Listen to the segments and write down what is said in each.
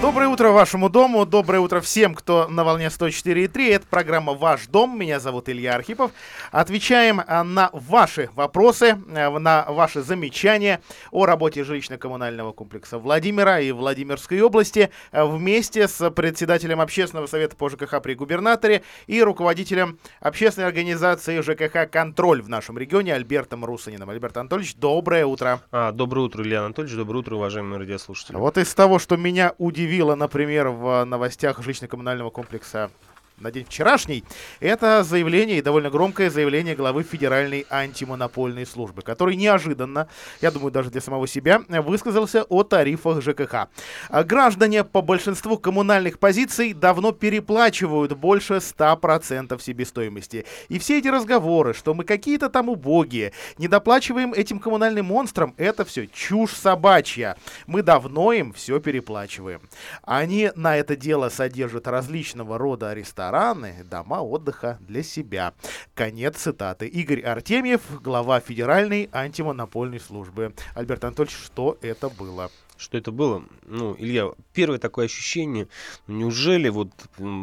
Доброе утро вашему дому, доброе утро всем, кто на волне 104.3. Это программа «Ваш дом». Меня зовут Илья Архипов. Отвечаем а, на ваши вопросы, а, на ваши замечания о работе жилищно-коммунального комплекса Владимира и Владимирской области а, вместе с председателем общественного совета по ЖКХ при губернаторе и руководителем общественной организации ЖКХ «Контроль» в нашем регионе Альбертом Русанином. Альберт Анатольевич, доброе утро. А, доброе утро, Илья Анатольевич. Доброе утро, уважаемые радиослушатели. Вот из того, что меня удивило удивило, например, в новостях жилищно-коммунального комплекса на день вчерашний, это заявление, и довольно громкое заявление главы Федеральной антимонопольной службы, который неожиданно, я думаю, даже для самого себя, высказался о тарифах ЖКХ. Граждане по большинству коммунальных позиций давно переплачивают больше 100% себестоимости. И все эти разговоры, что мы какие-то там убогие, не доплачиваем этим коммунальным монстрам, это все чушь собачья. Мы давно им все переплачиваем. Они на это дело содержат различного рода рестораны, рестораны, дома отдыха для себя. Конец цитаты. Игорь Артемьев, глава Федеральной антимонопольной службы. Альберт Анатольевич, что это было? Что это было. Ну, Илья, первое такое ощущение, неужели вот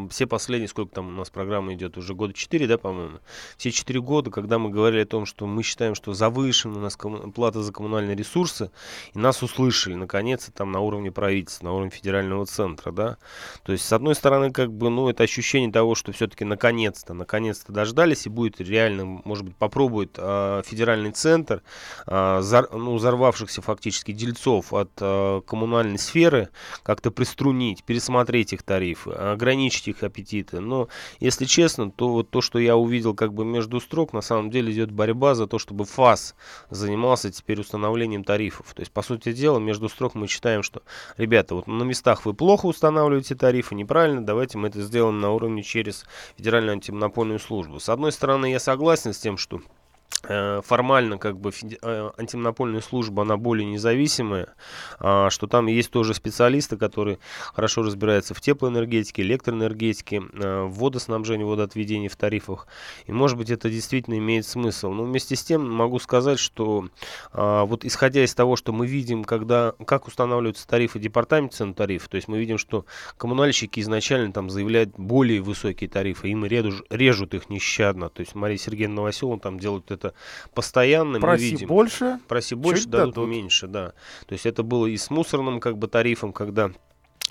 все последние, сколько там у нас программа идет, уже года 4, да, по-моему, все 4 года, когда мы говорили о том, что мы считаем, что завышена у нас плата за коммунальные ресурсы, и нас услышали, наконец-то, там на уровне правительства, на уровне федерального центра, да. То есть, с одной стороны, как бы, ну, это ощущение того, что все-таки наконец-то, наконец-то дождались, и будет реально, может быть, попробует э, федеральный центр, э, зар, ну, взорвавшихся фактически дельцов от э, коммунальной сферы как-то приструнить, пересмотреть их тарифы, ограничить их аппетиты. Но, если честно, то вот то, что я увидел как бы между строк, на самом деле идет борьба за то, чтобы ФАС занимался теперь установлением тарифов. То есть, по сути дела, между строк мы читаем, что, ребята, вот на местах вы плохо устанавливаете тарифы, неправильно, давайте мы это сделаем на уровне через Федеральную антимонопольную службу. С одной стороны, я согласен с тем, что Э, формально как бы э, антимонопольная служба, она более независимая, а, что там есть тоже специалисты, которые хорошо разбираются в теплоэнергетике, электроэнергетике, э, в водоснабжении, водоотведении, в тарифах. И может быть это действительно имеет смысл. Но вместе с тем могу сказать, что а, вот исходя из того, что мы видим, когда, как устанавливаются тарифы департамент цен тарифов, то есть мы видим, что коммунальщики изначально там заявляют более высокие тарифы, им режут, режут их нещадно. То есть Мария Сергеевна Новоселова там делают это постоянно Проси мы видим. больше. Проси больше, дадут, дадут меньше, да. То есть это было и с мусорным как бы тарифом, когда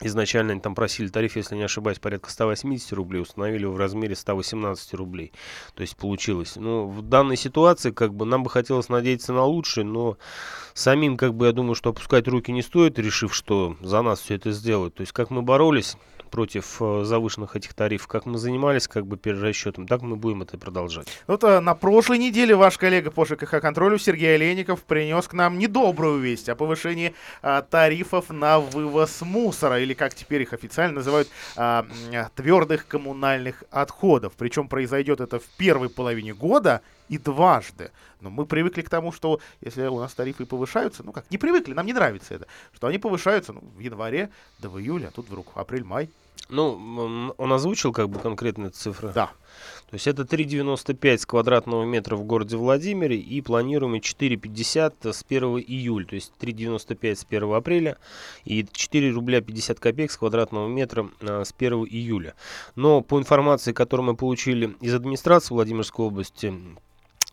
Изначально они там просили тариф, если не ошибаюсь, порядка 180 рублей, установили в размере 118 рублей. То есть получилось. Ну, в данной ситуации, как бы, нам бы хотелось надеяться на лучшее, но самим, как бы, я думаю, что опускать руки не стоит, решив, что за нас все это сделают. То есть, как мы боролись против э, завышенных этих тарифов, как мы занимались как бы перерасчетом, так мы будем это продолжать. Вот а, на прошлой неделе ваш коллега по ЖКХ контролю Сергей Олейников принес к нам недобрую весть о повышении а, тарифов на вывоз мусора, или как теперь их официально называют, а, твердых коммунальных отходов. Причем произойдет это в первой половине года и дважды. Но мы привыкли к тому, что если у нас тарифы повышаются, ну как, не привыкли, нам не нравится это, что они повышаются ну, в январе, да в июле, а тут вдруг апрель-май. Ну, он озвучил как бы конкретные цифры. Да. То есть это 3,95 с квадратного метра в городе Владимире и планируемые 4,50 с 1 июля. То есть 3,95 с 1 апреля и 4 рубля 50 копеек с квадратного метра а, с 1 июля. Но по информации, которую мы получили из администрации Владимирской области,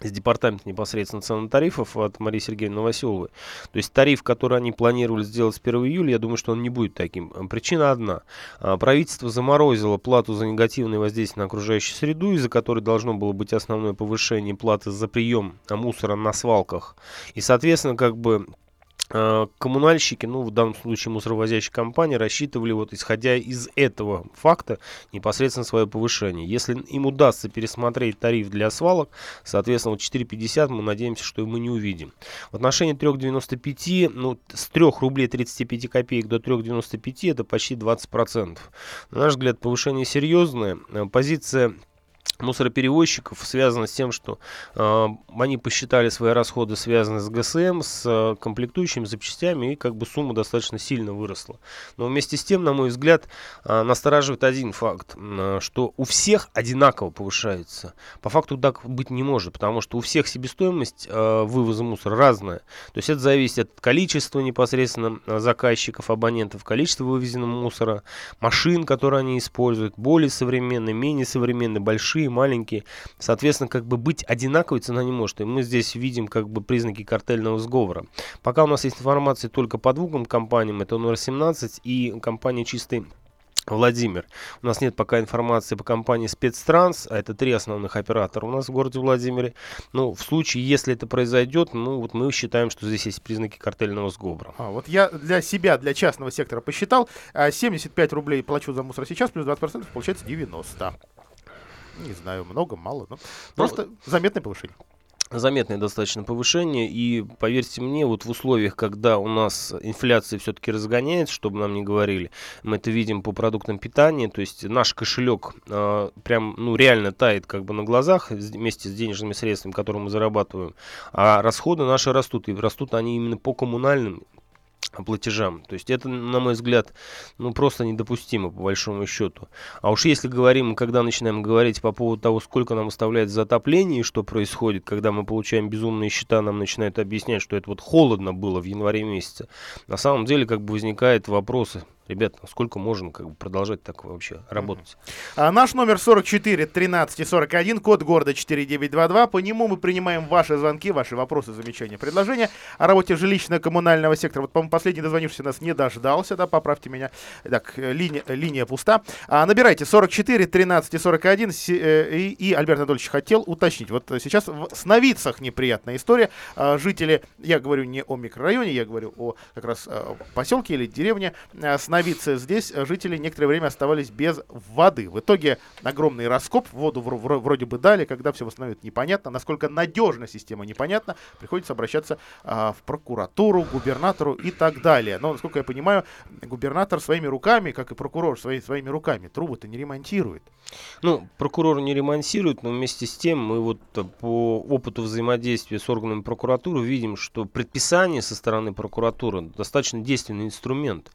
с департамента непосредственно цен тарифов от Марии Сергеевны Новоселовой. То есть тариф, который они планировали сделать с 1 июля, я думаю, что он не будет таким. Причина одна. А, правительство заморозило плату за негативное воздействие на окружающую среду, из-за которой должно было быть основное повышение платы за прием мусора на свалках. И, соответственно, как бы Э, коммунальщики, ну в данном случае мусоровозящие компании, рассчитывали вот исходя из этого факта непосредственно свое повышение. Если им удастся пересмотреть тариф для свалок, соответственно вот 4,50 мы надеемся, что мы не увидим. В отношении 3,95, ну с 3 рублей 35 копеек до 3,95 это почти 20%. На наш взгляд повышение серьезное. Э, позиция мусороперевозчиков связано с тем, что э, они посчитали свои расходы, связанные с ГСМ, с э, комплектующими запчастями, и как бы сумма достаточно сильно выросла. Но вместе с тем, на мой взгляд, э, настораживает один факт, э, что у всех одинаково повышается. По факту так быть не может, потому что у всех себестоимость э, вывоза мусора разная. То есть это зависит от количества непосредственно заказчиков, абонентов, количества вывезенного мусора, машин, которые они используют, более современные, менее современные, большие большие, маленькие. Соответственно, как бы быть одинаковой цена не может. И мы здесь видим как бы признаки картельного сговора. Пока у нас есть информация только по двум компаниям, это номер 17 и компания «Чистый Владимир. У нас нет пока информации по компании Спецтранс, а это три основных оператора у нас в городе Владимире. Но в случае, если это произойдет, ну вот мы считаем, что здесь есть признаки картельного сговора. А, вот я для себя, для частного сектора посчитал, 75 а, рублей плачу за мусор сейчас, плюс 20% получается 90. Не знаю, много, мало, но ну, просто заметное повышение заметное достаточно повышение. И поверьте мне, вот в условиях, когда у нас инфляция все-таки разгоняется, чтобы нам не говорили, мы это видим по продуктам питания, то есть наш кошелек э, прям, ну, реально тает как бы на глазах вместе с денежными средствами, которые мы зарабатываем, а расходы наши растут, и растут они именно по коммунальным платежам. То есть это, на мой взгляд, ну просто недопустимо по большому счету. А уж если говорим, когда начинаем говорить по поводу того, сколько нам оставляет за отопление и что происходит, когда мы получаем безумные счета, нам начинают объяснять, что это вот холодно было в январе месяце. На самом деле как бы возникают вопросы, Ребята, сколько можно как бы, продолжать так вообще работать? А, наш номер 44 13 и 41, код города 4922. По нему мы принимаем ваши звонки, ваши вопросы, замечания, предложения о работе жилищно-коммунального сектора. Вот, по-моему, последний дозвонившийся нас не дождался, да, поправьте меня. Так, э, линия, линия пуста. А, набирайте 44 13 и 41. Э, и, и Альберт Анатольевич хотел уточнить. Вот сейчас в Сновицах неприятная история. А, жители, я говорю не о микрорайоне, я говорю о как раз э, поселке или деревне Сновицы остановиться здесь, э, жители некоторое время оставались без воды. В итоге огромный раскоп, воду вроде бы дали, когда все восстановят непонятно, насколько надежна система непонятно, приходится обращаться а, в прокуратуру, губернатору и так далее. Но, насколько я понимаю, губернатор своими руками, как и прокурор свои, своими руками, трубы-то не ремонтирует. Ну, прокурор не ремонтирует, но вместе с тем мы вот по опыту взаимодействия с органами прокуратуры видим, что предписание со стороны прокуратуры достаточно действенный инструмент.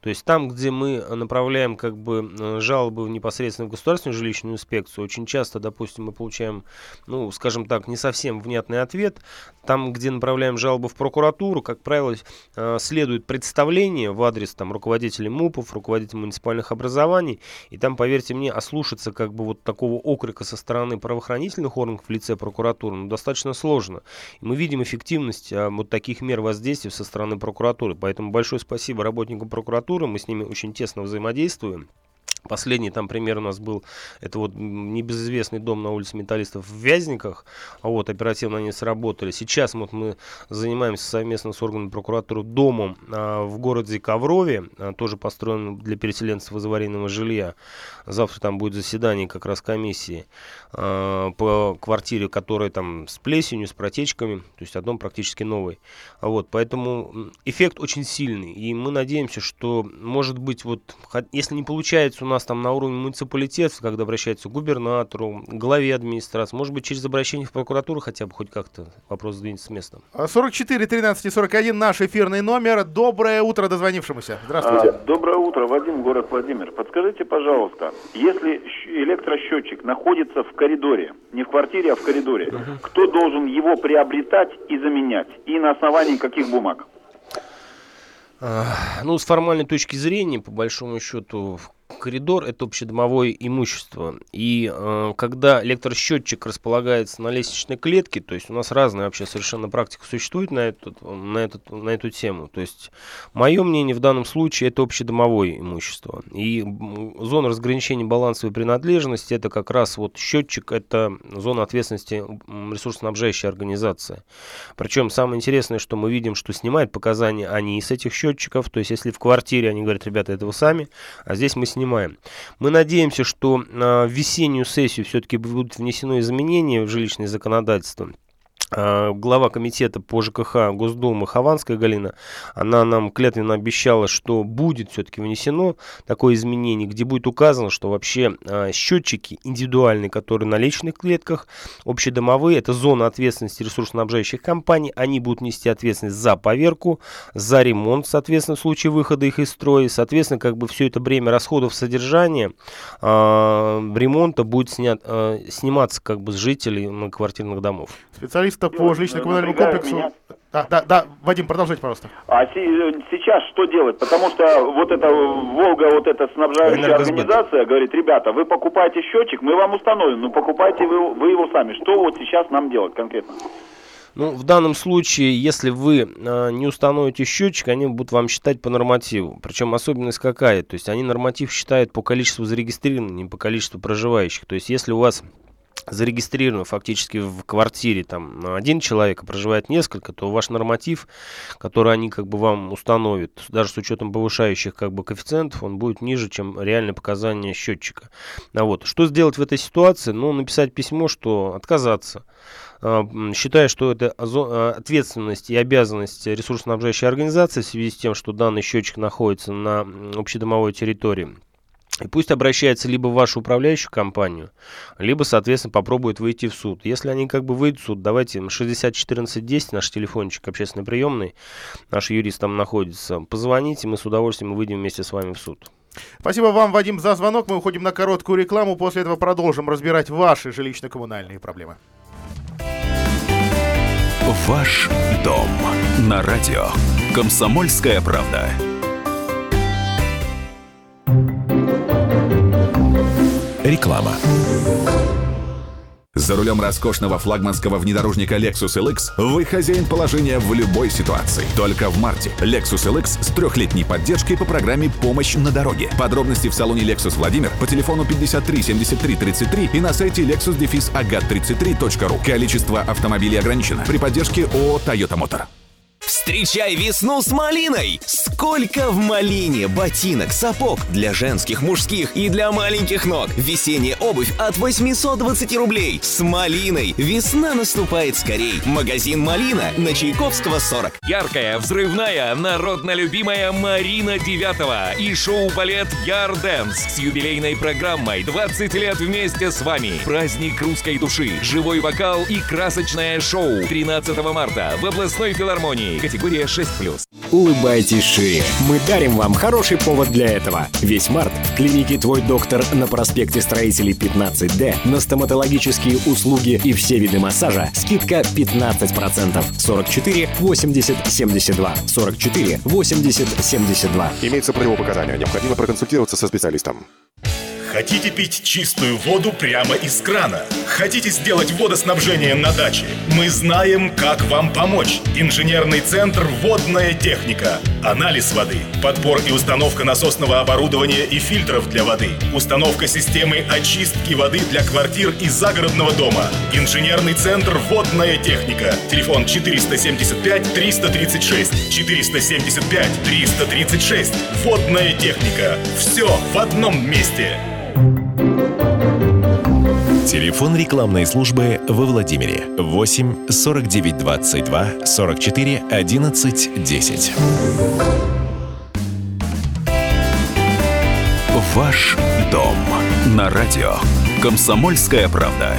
То есть там, где мы направляем как бы э, жалобы непосредственно в государственную жилищную инспекцию, очень часто, допустим, мы получаем, ну, скажем так, не совсем внятный ответ. Там, где направляем жалобу в прокуратуру, как правило, э, следует представление в адрес там руководителей МУПов, руководителей муниципальных образований, и там, поверьте мне, ослушаться как бы вот такого окрика со стороны правоохранительных органов в лице прокуратуры, ну, достаточно сложно. И мы видим эффективность вот таких мер воздействия со стороны прокуратуры. Поэтому большое спасибо работникам прокуратуры, мы с ними очень тесно взаимодействуем. Последний там пример у нас был, это вот небезызвестный дом на улице Металлистов в Вязниках, а вот оперативно они сработали. Сейчас вот мы занимаемся совместно с органами прокуратуры домом а, в городе Коврове, а, тоже построен для переселенцев из аварийного жилья. Завтра там будет заседание как раз комиссии а, по квартире, которая там с плесенью, с протечками, то есть дом практически новый. А вот, поэтому эффект очень сильный, и мы надеемся, что может быть вот, если не получается у нас нас там на уровне муниципалитета, когда обращаются к губернатору, главе администрации, может быть, через обращение в прокуратуру хотя бы хоть как-то вопрос сдвинется с места. 44 13 41 наш эфирный номер. Доброе утро дозвонившемуся. Здравствуйте. А, доброе утро, Вадим, город Владимир. Подскажите, пожалуйста, если электросчетчик находится в коридоре, не в квартире, а в коридоре, угу. кто должен его приобретать и заменять? И на основании каких бумаг? Ну, с формальной точки зрения, по большому счету, коридор это общедомовое имущество. И э, когда электросчетчик располагается на лестничной клетке, то есть у нас разная вообще совершенно практика существует на эту, на, этот, на эту тему. То есть мое мнение в данном случае это общедомовое имущество. И зона разграничения балансовой принадлежности это как раз вот счетчик, это зона ответственности ресурсоснабжающей организации. Причем самое интересное, что мы видим, что снимают показания они с этих счетчиков. То есть если в квартире они говорят, ребята, это вы сами, а здесь мы снимаем. Мы надеемся, что а, в весеннюю сессию все-таки будут внесены изменения в жилищное законодательство глава комитета по ЖКХ Госдумы Хованская Галина, она нам клятвенно обещала, что будет все-таки внесено такое изменение, где будет указано, что вообще а, счетчики индивидуальные, которые на личных клетках, общедомовые, это зона ответственности ресурсоснабжающих компаний, они будут нести ответственность за поверку, за ремонт, соответственно, в случае выхода их из строя, соответственно, как бы все это бремя расходов содержания, а, ремонта будет снят, сниматься как бы с жителей квартирных домов. Специалист специалиста по жилищно-коммунальному комплексу. Меня. Да, да, да, Вадим, продолжайте, пожалуйста. А сейчас что делать? Потому что вот эта Волга, вот эта снабжающая организация говорит, ребята, вы покупаете счетчик, мы вам установим, но покупайте вы, вы его сами. Что вот сейчас нам делать конкретно? Ну, в данном случае, если вы э, не установите счетчик, они будут вам считать по нормативу. Причем особенность какая? То есть они норматив считают по количеству зарегистрированных, не по количеству проживающих. То есть если у вас зарегистрирован фактически в квартире там один человек, а проживает несколько, то ваш норматив, который они как бы вам установят, даже с учетом повышающих как бы коэффициентов, он будет ниже, чем реальные показания счетчика. А вот, что сделать в этой ситуации? Ну, написать письмо, что отказаться а, считая, что это а, ответственность и обязанность ресурсоснабжающей организации в связи с тем, что данный счетчик находится на общедомовой территории. И пусть обращается либо в вашу управляющую компанию, либо, соответственно, попробует выйти в суд. Если они как бы выйдут в суд, давайте 601410, наш телефончик общественный приемный, наш юрист там находится, позвоните, мы с удовольствием выйдем вместе с вами в суд. Спасибо вам, Вадим, за звонок. Мы уходим на короткую рекламу. После этого продолжим разбирать ваши жилищно-коммунальные проблемы. Ваш дом на радио. Комсомольская правда. Реклама. За рулем роскошного флагманского внедорожника Lexus LX вы хозяин положения в любой ситуации. Только в марте. Lexus LX с трехлетней поддержкой по программе «Помощь на дороге». Подробности в салоне Lexus Владимир по телефону 53 73 33 и на сайте lexus-agat33.ru. Количество автомобилей ограничено. При поддержке ООО «Тойота Мотор». Встречай весну с малиной! Сколько в малине ботинок, сапог для женских, мужских и для маленьких ног. Весенняя обувь от 820 рублей. С малиной весна наступает скорей. Магазин «Малина» на Чайковского 40. Яркая, взрывная, народно любимая Марина Девятого и шоу-балет «Ярденс» с юбилейной программой «20 лет вместе с вами». Праздник русской души, живой вокал и красочное шоу 13 марта в областной филармонии Категория 6+. Улыбайтесь шире. Мы дарим вам хороший повод для этого. Весь март в клинике «Твой доктор» на проспекте Строителей 15D на стоматологические услуги и все виды массажа скидка 15%. 44 80 72. 44 80 72. Имеется противопоказания. Необходимо проконсультироваться со специалистом. Хотите пить чистую воду прямо из крана? Хотите сделать водоснабжение на даче? Мы знаем, как вам помочь. Инженерный центр «Водная техника». Анализ воды, подбор и установка насосного оборудования и фильтров для воды, установка системы очистки воды для квартир и загородного дома. Инженерный центр «Водная техника». Телефон 475 336 475 336. «Водная техника». Все в одном месте. Телефон рекламной службы во Владимире 8 49 22 44 11 10. Ваш дом на радио. Комсомольская правда.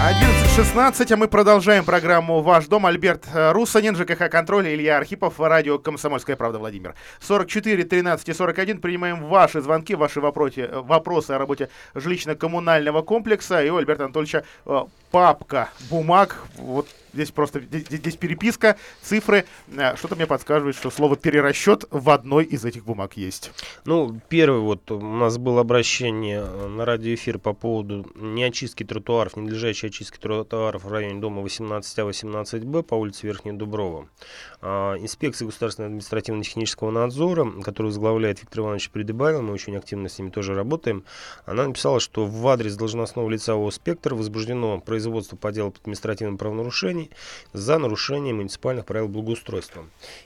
11.16, а мы продолжаем программу «Ваш дом». Альберт э, Русанин, ЖКХ «Контроль», Илья Архипов, радио «Комсомольская правда» Владимир. 44 13 и 41. Принимаем ваши звонки, ваши вопросы, э, вопросы о работе жилищно-коммунального комплекса. И у Альберта Анатольевича э, папка бумаг. Вот Здесь просто здесь, здесь переписка, цифры. Э, что-то мне подсказывает, что слово перерасчет в одной из этих бумаг есть. Ну, первый вот у нас было обращение э, на радиоэфир по поводу неочистки тротуаров, ненадлежащей очистки тротуаров в районе дома 18А, 18Б по улице Верхняя Дуброва. А, инспекция государственного административно-технического надзора, которую возглавляет Виктор Иванович Придыбайло, мы очень активно с ними тоже работаем, она написала, что в адрес должностного лица ООО «Спектр» возбуждено производство по делу административным правонарушением нарушений за нарушение муниципальных правил благоустройства.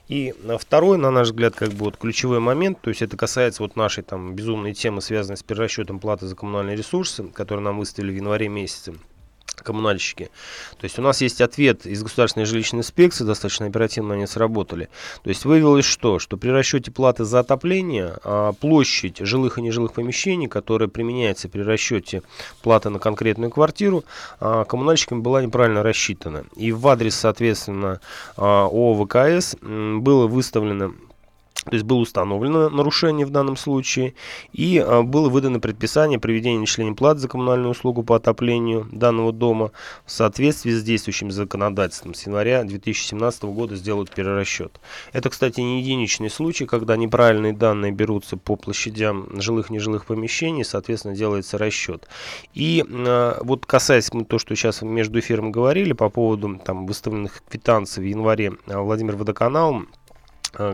И второй, на наш взгляд, как бы вот ключевой момент, то есть это касается вот нашей там безумной темы, связанной с перерасчетом платы за коммунальные ресурсы, которые нам выставили в январе месяце. Коммунальщики. То есть у нас есть ответ из государственной жилищной инспекции, достаточно оперативно они сработали. То есть выявилось что? Что при расчете платы за отопление а, площадь жилых и нежилых помещений, которая применяется при расчете платы на конкретную квартиру, а, коммунальщиками была неправильно рассчитана. И в адрес, соответственно, а, ОВКС было выставлено то есть было установлено нарушение в данном случае и а, было выдано предписание проведения начисления плат за коммунальную услугу по отоплению данного дома в соответствии с действующим законодательством. С января 2017 года сделают перерасчет. Это, кстати, не единичный случай, когда неправильные данные берутся по площадям жилых и нежилых помещений, соответственно, делается расчет. И а, вот касаясь то, что сейчас между эфиром говорили по поводу там выставленных квитанций в январе а, Владимир Водоканал Э,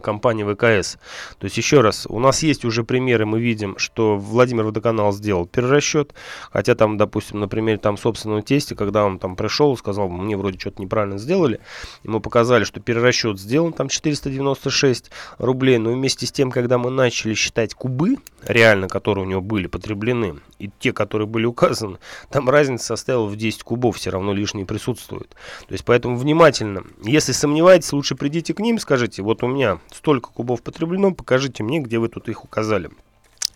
компании ВКС. То есть еще раз, у нас есть уже примеры, мы видим, что Владимир Водоканал сделал перерасчет, хотя там, допустим, на примере там собственного тестя, когда он там пришел, сказал, мне вроде что-то неправильно сделали, ему показали, что перерасчет сделан там 496 рублей, но вместе с тем, когда мы начали считать кубы, реально, которые у него были потреблены, и те, которые были указаны, там разница составила в 10 кубов, все равно лишние присутствуют. То есть поэтому внимательно, если сомневаетесь, лучше придите к ним, скажите, вот у меня столько кубов потреблено, покажите мне, где вы тут их указали.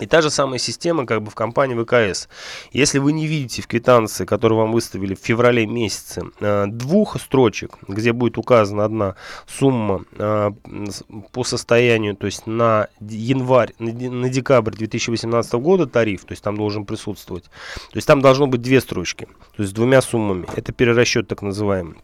И та же самая система как бы в компании ВКС. Если вы не видите в квитанции, которую вам выставили в феврале месяце, э, двух строчек, где будет указана одна сумма э, по состоянию, то есть на январь, на декабрь 2018 года тариф, то есть там должен присутствовать, то есть там должно быть две строчки, то есть с двумя суммами. Это перерасчет так называемый.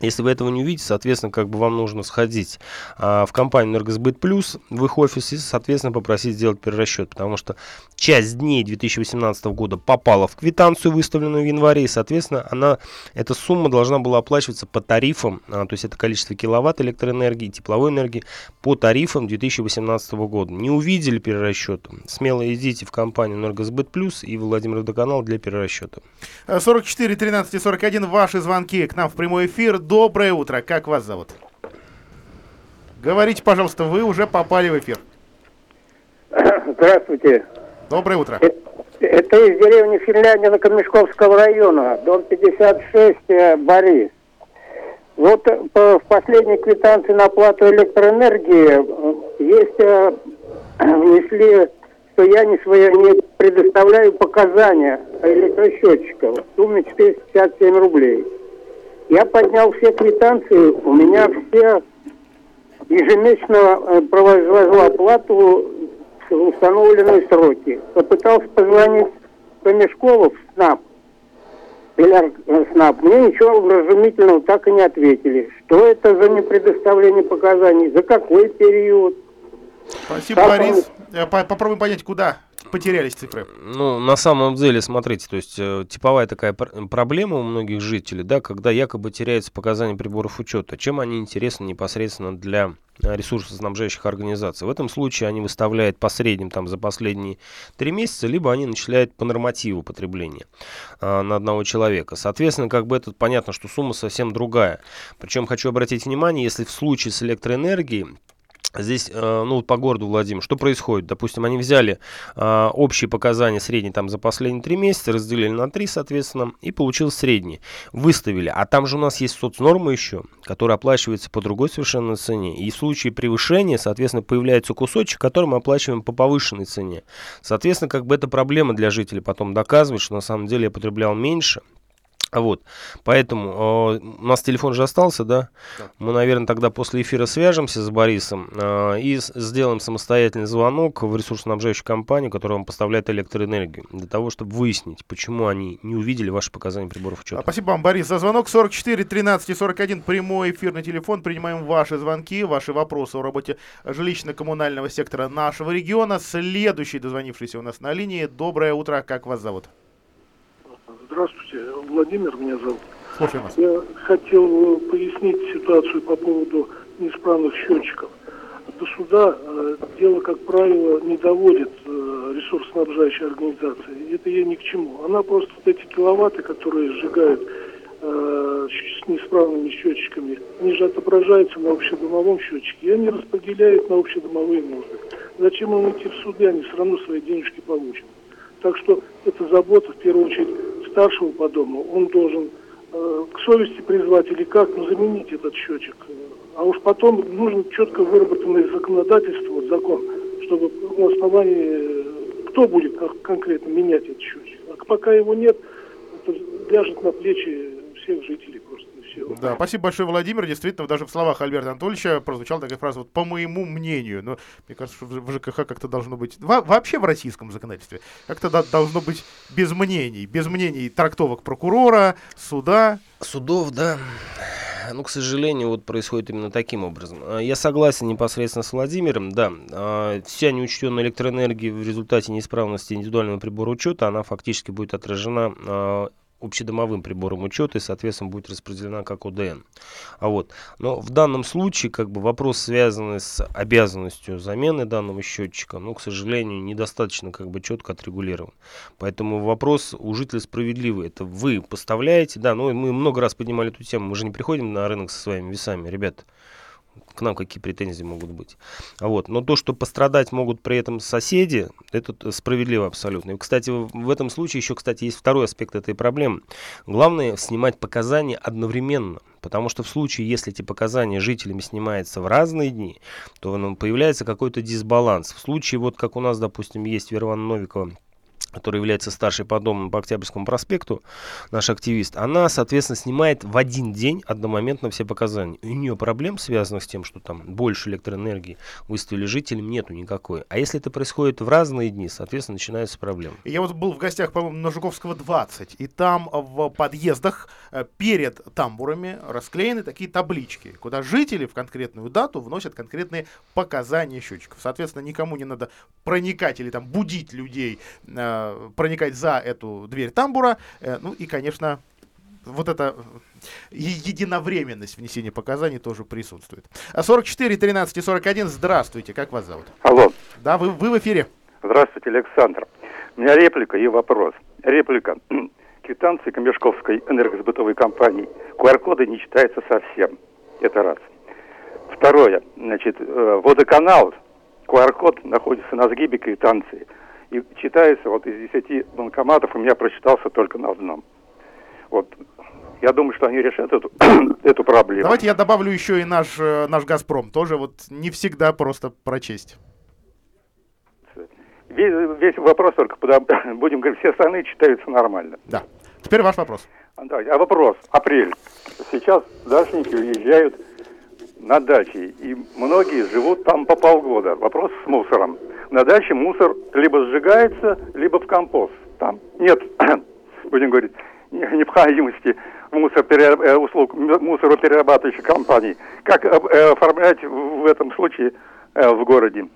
Если вы этого не увидите, соответственно, как бы вам нужно сходить а, в компанию Энергосбыт Плюс, в их офис и, соответственно, попросить сделать перерасчет, потому что часть дней 2018 года попала в квитанцию, выставленную в январе, и, соответственно, она, эта сумма должна была оплачиваться по тарифам, а, то есть это количество киловатт электроэнергии, тепловой энергии по тарифам 2018 года. Не увидели перерасчет, смело идите в компанию Энергосбыт Плюс и Владимир Водоканал для перерасчета. 44 13 и 41 ваши звонки к нам в прямой эфир доброе утро. Как вас зовут? Говорите, пожалуйста, вы уже попали в эфир. Здравствуйте. Доброе утро. Это, это из деревни Финляндия Камешковского района, дом 56, э, Борис. Вот э, по, в последней квитанции на оплату электроэнергии э, есть, внесли, что я не, свое, не предоставляю показания электросчетчиков в сумме 457 рублей. Я поднял все квитанции, у меня все ежемесячно э, произвожу оплату в установленные сроки. Попытался позвонить по Мешкову в СНАП, или э, СНАП. Мне ничего вразумительного так и не ответили. Что это за непредоставление показаний, за какой период. Спасибо, как Борис. Он... Э, попробуем понять, куда потерялись цифры? Ну, на самом деле, смотрите, то есть э, типовая такая пр- проблема у многих жителей, да, когда якобы теряются показания приборов учета. Чем они интересны непосредственно для э, ресурсоснабжающих организаций. В этом случае они выставляют по средним там за последние три месяца, либо они начисляют по нормативу потребления а, на одного человека. Соответственно, как бы это понятно, что сумма совсем другая. Причем хочу обратить внимание, если в случае с электроэнергией Здесь, э, ну, по городу Владимир, что происходит? Допустим, они взяли э, общие показания средние там за последние три месяца, разделили на три, соответственно, и получил средний. Выставили. А там же у нас есть соцнормы еще, которые оплачиваются по другой совершенно цене. И в случае превышения, соответственно, появляется кусочек, который мы оплачиваем по повышенной цене. Соответственно, как бы это проблема для жителей потом доказывать, что на самом деле я потреблял меньше, вот, поэтому э, у нас телефон же остался, да? да? Мы, наверное, тогда после эфира свяжемся с Борисом э, и с, сделаем самостоятельный звонок в ресурсоснабжающую компанию, которая вам поставляет электроэнергию, для того, чтобы выяснить, почему они не увидели ваши показания приборов учета. Спасибо вам, Борис, за звонок 44 13 и 41, прямой эфирный телефон. Принимаем ваши звонки, ваши вопросы о работе жилищно-коммунального сектора нашего региона. Следующий дозвонившийся у нас на линии. Доброе утро, как вас зовут? Здравствуйте, Владимир меня зовут. Слушаем вас. Я хотел пояснить ситуацию по поводу неисправных счетчиков. До суда э, дело, как правило, не доводит э, ресурсоснабжающая организация. Это ей ни к чему. Она просто вот эти киловатты, которые сжигают э, с неисправными счетчиками, они же отображаются на общедомовом счетчике, и они распределяют на общедомовые нужды. Зачем им идти в суды, они все равно свои денежки получат. Так что это забота, в первую очередь, старшего по дому. Он должен э, к совести призвать или как, ну, заменить этот счетчик. А уж потом нужно четко выработанное законодательство, вот закон, чтобы на основании, кто будет конкретно менять этот счетчик. А пока его нет, это ляжет на плечи всех жителей просто. Все. Да, спасибо большое, Владимир. Действительно, даже в словах Альберта Анатольевича прозвучала такая фраза, вот по моему мнению. Но мне кажется, что в ЖКХ как-то должно быть, во вообще в российском законодательстве, как-то да, должно быть без мнений, без мнений трактовок прокурора, суда. Судов, да. Ну, к сожалению, вот происходит именно таким образом. А, я согласен непосредственно с Владимиром, да. А, вся неучтенная электроэнергия в результате неисправности индивидуального прибора учета, она фактически будет отражена а, общедомовым прибором учета и, соответственно, будет распределена как ОДН. А вот. Но в данном случае как бы вопрос, связанный с обязанностью замены данного счетчика, ну, к сожалению, недостаточно как бы четко отрегулирован. Поэтому вопрос у жителя справедливый. Это вы поставляете, да, ну, мы много раз поднимали эту тему, мы же не приходим на рынок со своими весами, ребята к нам какие претензии могут быть. Вот. Но то, что пострадать могут при этом соседи, это справедливо абсолютно. И, кстати, в этом случае еще, кстати, есть второй аспект этой проблемы. Главное снимать показания одновременно. Потому что в случае, если эти показания жителями снимаются в разные дни, то ну, появляется какой-то дисбаланс. В случае, вот как у нас, допустим, есть Вервана Новикова, который является старшей по дому по Октябрьскому проспекту, наш активист, она, соответственно, снимает в один день одномоментно все показания. у нее проблем, связанных с тем, что там больше электроэнергии выставили жителям, нету никакой. А если это происходит в разные дни, соответственно, начинаются проблемы. Я вот был в гостях, по-моему, на Жуковского 20, и там в подъездах э, перед тамбурами расклеены такие таблички, куда жители в конкретную дату вносят конкретные показания счетчиков. Соответственно, никому не надо проникать или там будить людей э, Э, проникать за эту дверь тамбура. Э, ну и, конечно, вот эта единовременность внесения показаний тоже присутствует. 44, 13 и 41, здравствуйте, как вас зовут? Алло. Да, вы, вы в эфире. Здравствуйте, Александр. У меня реплика и вопрос. Реплика. Квитанции Комешковской энергосбытовой компании. QR-коды не читаются совсем. Это раз. Второе. Значит, э, водоканал, QR-код находится на сгибе квитанции – и читается вот из 10 банкоматов, у меня прочитался только на одном. Вот я думаю, что они решат эту, эту проблему. Давайте я добавлю еще и наш, э, наш «Газпром». Тоже вот не всегда просто прочесть. Весь, весь вопрос только, будем говорить, все остальные читаются нормально. Да. Теперь ваш вопрос. А, а вопрос. Апрель. Сейчас дачники уезжают на даче, и многие живут там по полгода. Вопрос с мусором на даче мусор либо сжигается, либо в компост. Там нет, будем говорить, необходимости мусор э, услуг мусороперерабатывающих компаний. Как э, оформлять в этом случае э, в городе?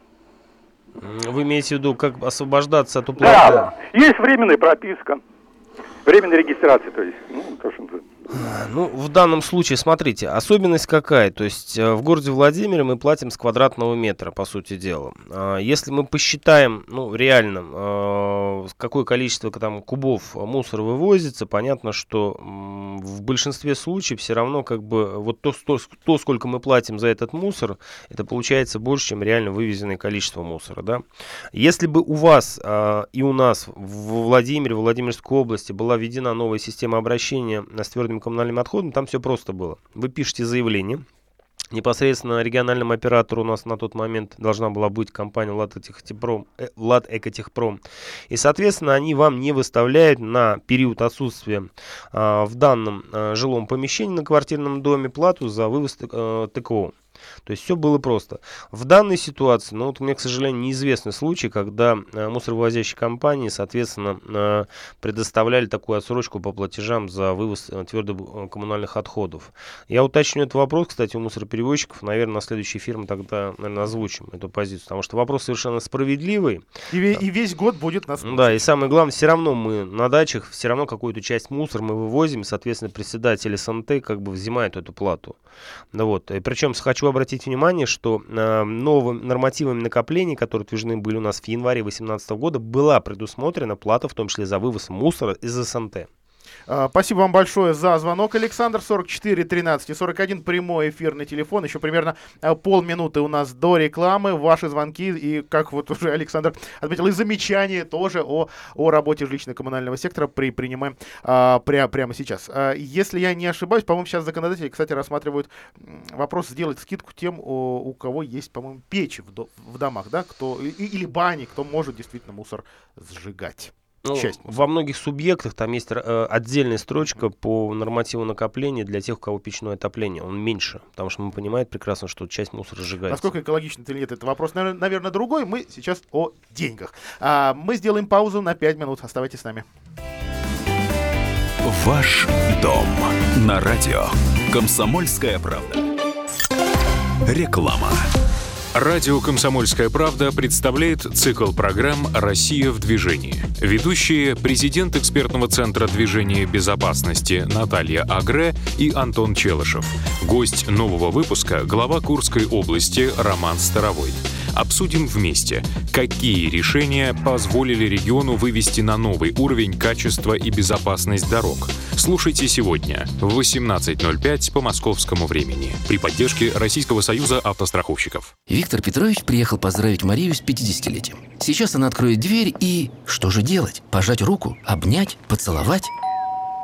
Вы имеете в виду, как освобождаться от уплаты? Да, есть временная прописка. Временная регистрация, то есть. Ну, то, что ну, в данном случае, смотрите, особенность какая? То есть э, в городе Владимире мы платим с квадратного метра, по сути дела. А, если мы посчитаем, ну, реально, э, какое количество там кубов мусора вывозится, понятно, что в большинстве случаев все равно как бы вот то, то, то, сколько мы платим за этот мусор, это получается больше, чем реально вывезенное количество мусора, да. Если бы у вас и у нас в Владимире, в Владимирской области была введена новая система обращения с твердыми коммунальными отходами, там все просто было. Вы пишете заявление, Непосредственно региональным оператору у нас на тот момент должна была быть компания Ладэкотехпром, э, Ладэкотехпром. И, соответственно, они вам не выставляют на период отсутствия э, в данном э, жилом помещении на квартирном доме плату за вывоз э, ТКО. То есть все было просто. В данной ситуации, ну вот мне, к сожалению, неизвестный случай, когда э, мусоровозящие компании, соответственно, э, предоставляли такую отсрочку по платежам за вывоз э, твердых э, коммунальных отходов. Я уточню этот вопрос, кстати, у мусороперевозчиков, наверное, на следующей фирме тогда, наверное, озвучим эту позицию, потому что вопрос совершенно справедливый. И, и весь год будет нас. Да, и самое главное, все равно мы на дачах, все равно какую-то часть мусора мы вывозим, соответственно, председатель СНТ как бы взимает эту плату. Да вот. И причем хочу обратить внимание, что э, новыми нормативами накоплений, которые утверждены были у нас в январе 2018 года, была предусмотрена плата, в том числе за вывоз мусора из СНТ. А, Спасибо вам большое за звонок, Александр. 44 13 и 41 прямой эфирный телефон. Еще примерно а, полминуты у нас до рекламы. Ваши звонки и, как вот уже Александр отметил, и замечания тоже о, о работе жилищно-коммунального сектора при, принимаем а, пря, прямо сейчас. А, если я не ошибаюсь, по-моему, сейчас законодатели, кстати, рассматривают вопрос сделать скидку тем, о- у кого есть, по-моему, печи в, до- в домах, да, кто и- или бани, кто может действительно мусор сжигать. Ну, Часть во многих субъектах там есть э, отдельная строчка по нормативу накопления для тех, у кого печное отопление. Он меньше, потому что мы понимаем прекрасно, что часть мусора сжигается. Насколько экологично это или нет, это вопрос, наверное, наверное, другой. Мы сейчас о деньгах. А, мы сделаем паузу на 5 минут. Оставайтесь с нами. Ваш дом на радио. Комсомольская правда. Реклама. Радио «Комсомольская правда» представляет цикл программ «Россия в движении». Ведущие – президент экспертного центра движения безопасности Наталья Агре и Антон Челышев. Гость нового выпуска – глава Курской области Роман Старовой. Обсудим вместе, какие решения позволили региону вывести на новый уровень качество и безопасность дорог. Слушайте сегодня в 18.05 по московскому времени при поддержке Российского союза автостраховщиков. Виктор Петрович приехал поздравить Марию с 50-летием. Сейчас она откроет дверь и... Что же делать? Пожать руку? Обнять? Поцеловать?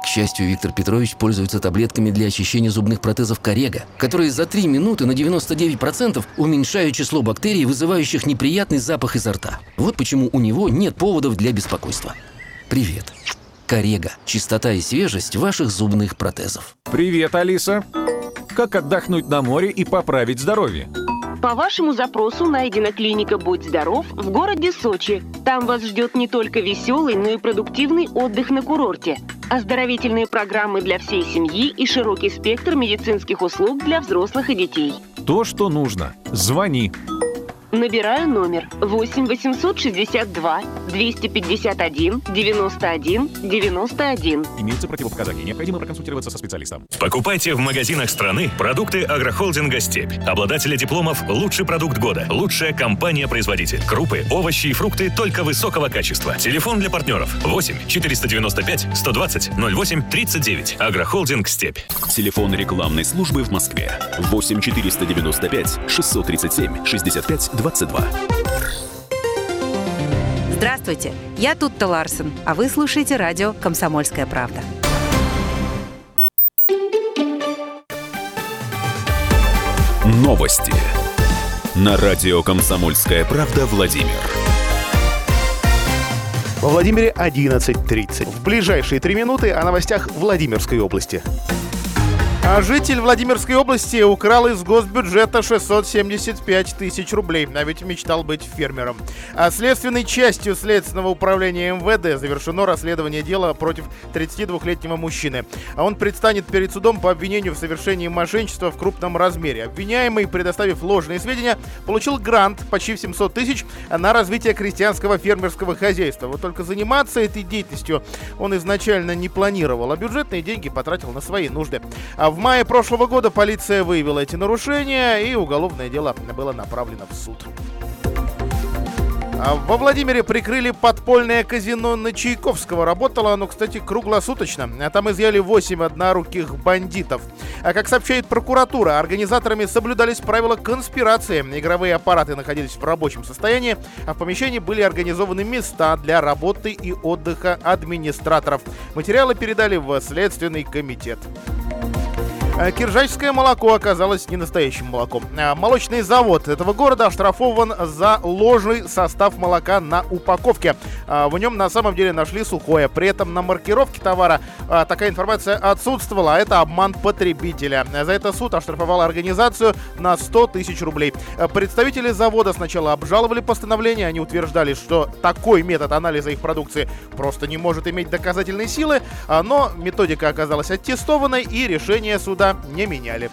К счастью, Виктор Петрович пользуется таблетками для очищения зубных протезов Корега, которые за 3 минуты на 99% уменьшают число бактерий, вызывающих неприятный запах изо рта. Вот почему у него нет поводов для беспокойства. Привет. Корега. Чистота и свежесть ваших зубных протезов. Привет, Алиса. Как отдохнуть на море и поправить здоровье? По вашему запросу найдена клиника «Будь здоров» в городе Сочи. Там вас ждет не только веселый, но и продуктивный отдых на курорте. Оздоровительные программы для всей семьи и широкий спектр медицинских услуг для взрослых и детей. То, что нужно. Звони. Набираю номер 8 862 251 91 91. Имеются противопоказания. Необходимо проконсультироваться со специалистом. Покупайте в магазинах страны продукты агрохолдинга «Степь». Обладатели дипломов «Лучший продукт года», «Лучшая компания-производитель». Крупы, овощи и фрукты только высокого качества. Телефон для партнеров 8 495 120 08 39. Агрохолдинг «Степь». Телефон рекламной службы в Москве. 8 495 637 65 22. Здравствуйте, я Тутта Ларсен, а вы слушаете радио «Комсомольская правда». Новости. На радио «Комсомольская правда» Владимир. Во Владимире 11.30. В ближайшие три минуты о новостях Владимирской области. А житель Владимирской области украл из госбюджета 675 тысяч рублей, а ведь мечтал быть фермером. А следственной частью Следственного управления МВД завершено расследование дела против 32-летнего мужчины. А он предстанет перед судом по обвинению в совершении мошенничества в крупном размере. Обвиняемый, предоставив ложные сведения, получил грант почти в 700 тысяч на развитие крестьянского фермерского хозяйства. Вот только заниматься этой деятельностью он изначально не планировал, а бюджетные деньги потратил на свои нужды. А в мае прошлого года полиция выявила эти нарушения, и уголовное дело было направлено в суд. А Во Владимире прикрыли подпольное казино на Чайковского. Работало оно, кстати, круглосуточно. А Там изъяли 8 одноруких бандитов. А как сообщает прокуратура, организаторами соблюдались правила конспирации. Игровые аппараты находились в рабочем состоянии, а в помещении были организованы места для работы и отдыха администраторов. Материалы передали в Следственный комитет. А Киржачское молоко оказалось не настоящим молоком. А Молочный завод этого города оштрафован за ложный состав молока на упаковке. А В нем на самом деле нашли сухое. При этом на маркировке товара такая информация отсутствовала. Это обман потребителя. За это суд оштрафовал организацию на 100 тысяч рублей. Представители завода сначала обжаловали постановление. Они утверждали, что такой метод анализа их продукции просто не может иметь доказательной силы. Но методика оказалась аттестованной и решение суда не меняли.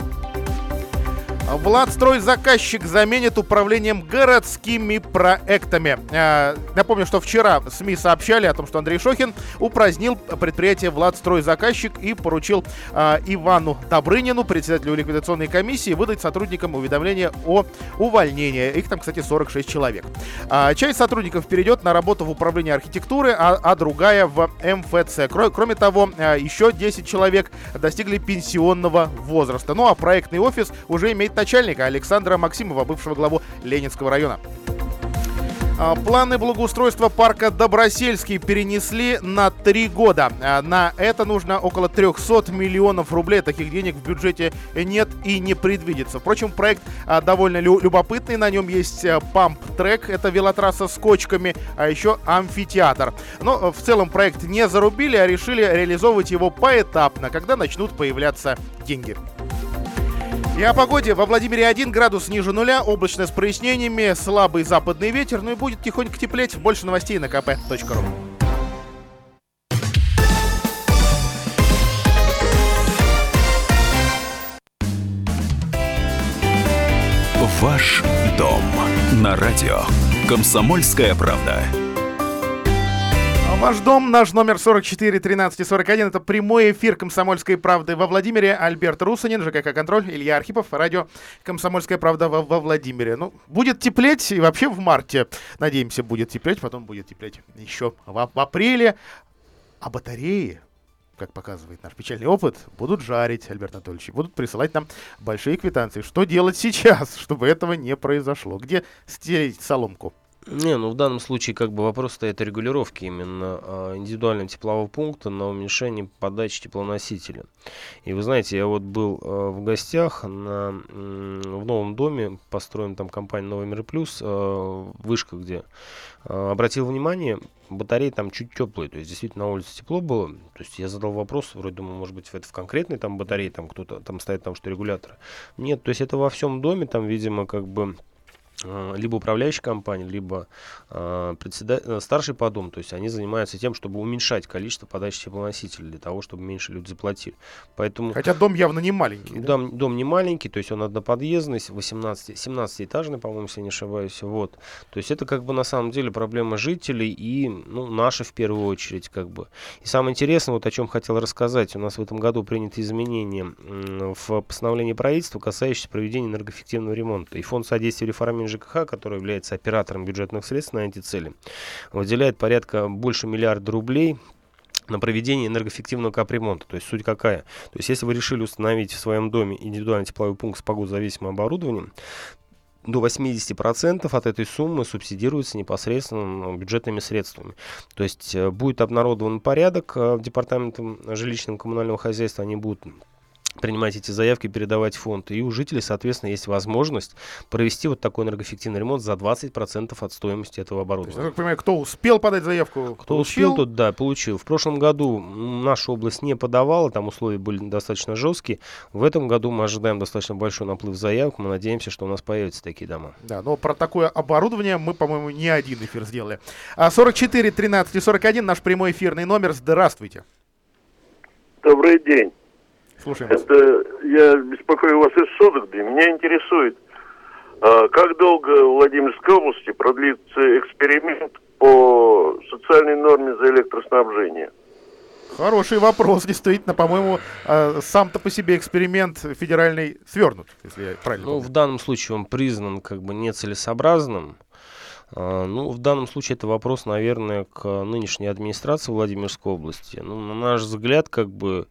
Владстройзаказчик заменит управлением городскими проектами. Э, напомню, что вчера СМИ сообщали о том, что Андрей Шохин упразднил предприятие Владстройзаказчик и поручил э, Ивану Добрынину, председателю ликвидационной комиссии, выдать сотрудникам уведомление о увольнении. Их там, кстати, 46 человек. Э, часть сотрудников перейдет на работу в управление архитектуры, а, а другая в МФЦ. Кроме того, еще 10 человек достигли пенсионного возраста. Ну а проектный офис уже имеет начальника Александра Максимова, бывшего главу Ленинского района. А, планы благоустройства парка Добросельский перенесли на три года. А, на это нужно около 300 миллионов рублей. Таких денег в бюджете нет и не предвидится. Впрочем, проект а, довольно любопытный. На нем есть памп-трек, это велотрасса с кочками, а еще амфитеатр. Но в целом проект не зарубили, а решили реализовывать его поэтапно, когда начнут появляться деньги. И о погоде. Во Владимире 1 градус ниже нуля, облачно с прояснениями, слабый западный ветер, ну и будет тихонько теплеть. Больше новостей на kp.ru. Ваш дом на радио. Комсомольская правда. Ваш дом, наш номер 44 13 41. Это прямой эфир «Комсомольской правды» во Владимире. Альберт Русанин, ЖКХ «Контроль», Илья Архипов, радио «Комсомольская правда» во, во Владимире. Ну, будет теплеть и вообще в марте, надеемся, будет теплеть, потом будет теплеть еще в, в апреле. А батареи, как показывает наш печальный опыт, будут жарить, Альберт Анатольевич, будут присылать нам большие квитанции. Что делать сейчас, чтобы этого не произошло? Где стереть соломку? Не, ну в данном случае как бы вопрос стоит о регулировке именно а, индивидуального теплового пункта на уменьшение подачи теплоносителя. И вы знаете, я вот был а, в гостях на, в новом доме, построен там компания Новый Мир Плюс, а, вышка где, обратил внимание, батареи там чуть теплые, то есть действительно на улице тепло было. То есть я задал вопрос, вроде думаю, может быть это в конкретной там батарее, там кто-то там стоит там что регулятор. Нет, то есть это во всем доме, там видимо как бы либо управляющая компания, либо э, председатель, э, старший по дому, то есть они занимаются тем, чтобы уменьшать количество подачи теплоносителей для того, чтобы меньше люди заплатили. Поэтому, Хотя дом явно не маленький. Дом, да? дом не маленький, то есть он одноподъездный, 18, 17-этажный, по-моему, если не ошибаюсь. Вот. То есть это как бы на самом деле проблема жителей и ну, наша в первую очередь. Как бы. И самое интересное, вот о чем хотел рассказать, у нас в этом году приняты изменения в постановлении правительства, касающиеся проведения энергоэффективного ремонта. И фонд содействия реформе ЖКХ, который является оператором бюджетных средств на эти цели, выделяет порядка больше миллиарда рублей на проведение энергоэффективного капремонта. То есть суть какая? То есть если вы решили установить в своем доме индивидуальный тепловой пункт с погодозависимым оборудованием, до 80% от этой суммы субсидируется непосредственно бюджетными средствами. То есть э, будет обнародован порядок э, Департаментом жилищного коммунального хозяйства, они будут принимать эти заявки, передавать фонд. И у жителей, соответственно, есть возможность провести вот такой энергоэффективный ремонт за 20% от стоимости этого оборудования. я так понимаю, кто успел подать заявку, кто получил? успел, тот, да, получил. В прошлом году наша область не подавала, там условия были достаточно жесткие. В этом году мы ожидаем достаточно большой наплыв заявок, мы надеемся, что у нас появятся такие дома. Да, но про такое оборудование мы, по-моему, не один эфир сделали. 44 13 41 наш прямой эфирный номер. Здравствуйте. Добрый день. Слушаем. Это я беспокою вас из Судогды. Меня интересует, а, как долго в Владимирской области продлится эксперимент по социальной норме за электроснабжение? Хороший вопрос, действительно, по-моему, а, сам-то по себе эксперимент федеральный свернут, если я правильно Ну, помню. в данном случае он признан как бы нецелесообразным. А, ну, в данном случае это вопрос, наверное, к нынешней администрации Владимирской области. Ну, на наш взгляд, как бы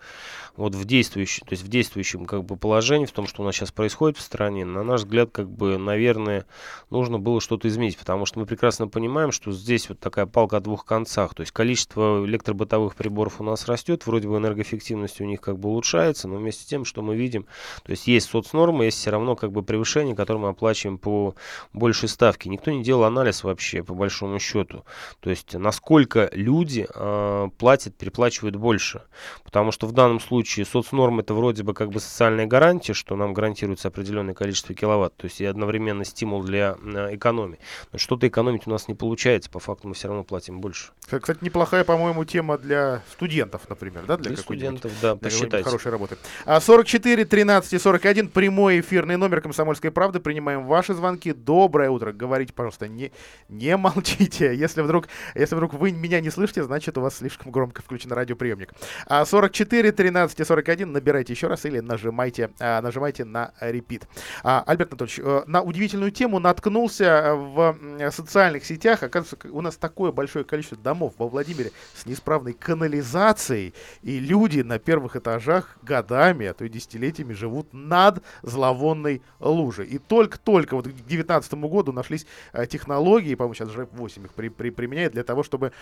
вот в действующем, то есть в действующем как бы положении, в том, что у нас сейчас происходит в стране, на наш взгляд, как бы, наверное, нужно было что-то изменить, потому что мы прекрасно понимаем, что здесь вот такая палка о двух концах, то есть количество электробытовых приборов у нас растет, вроде бы энергоэффективность у них как бы улучшается, но вместе с тем, что мы видим, то есть есть соцнормы, есть все равно как бы превышение, которое мы оплачиваем по большей ставке. Никто не делал анализ анализ вообще, по большому счету. То есть, насколько люди э, платят, переплачивают больше. Потому что в данном случае соцнорм это вроде бы как бы социальная гарантия, что нам гарантируется определенное количество киловатт. То есть, и одновременно стимул для э, экономии. Но что-то экономить у нас не получается. По факту мы все равно платим больше. Кстати, неплохая, по-моему, тема для студентов, например, да? Для, для студентов, да, посчитать. Хорошей работы. А 44 13 и 41 прямой эфирный номер «Комсомольской правды». Принимаем ваши звонки. Доброе утро. Говорите, пожалуйста, не, не молчите. Если вдруг, если вдруг вы меня не слышите, значит, у вас слишком громко включен радиоприемник. А 44 13 и 41 набирайте еще раз или нажимайте, а, нажимайте на репит. А, Альберт Анатольевич, э, на удивительную тему наткнулся в социальных сетях. Оказывается, у нас такое большое количество домов во Владимире с неисправной канализацией, и люди на первых этажах годами, а то и десятилетиями живут над зловонной лужей. И только-только вот к 2019 году нашлись э, технологии, по-моему, сейчас ЖЭП 8 их при, при, применяет для того, чтобы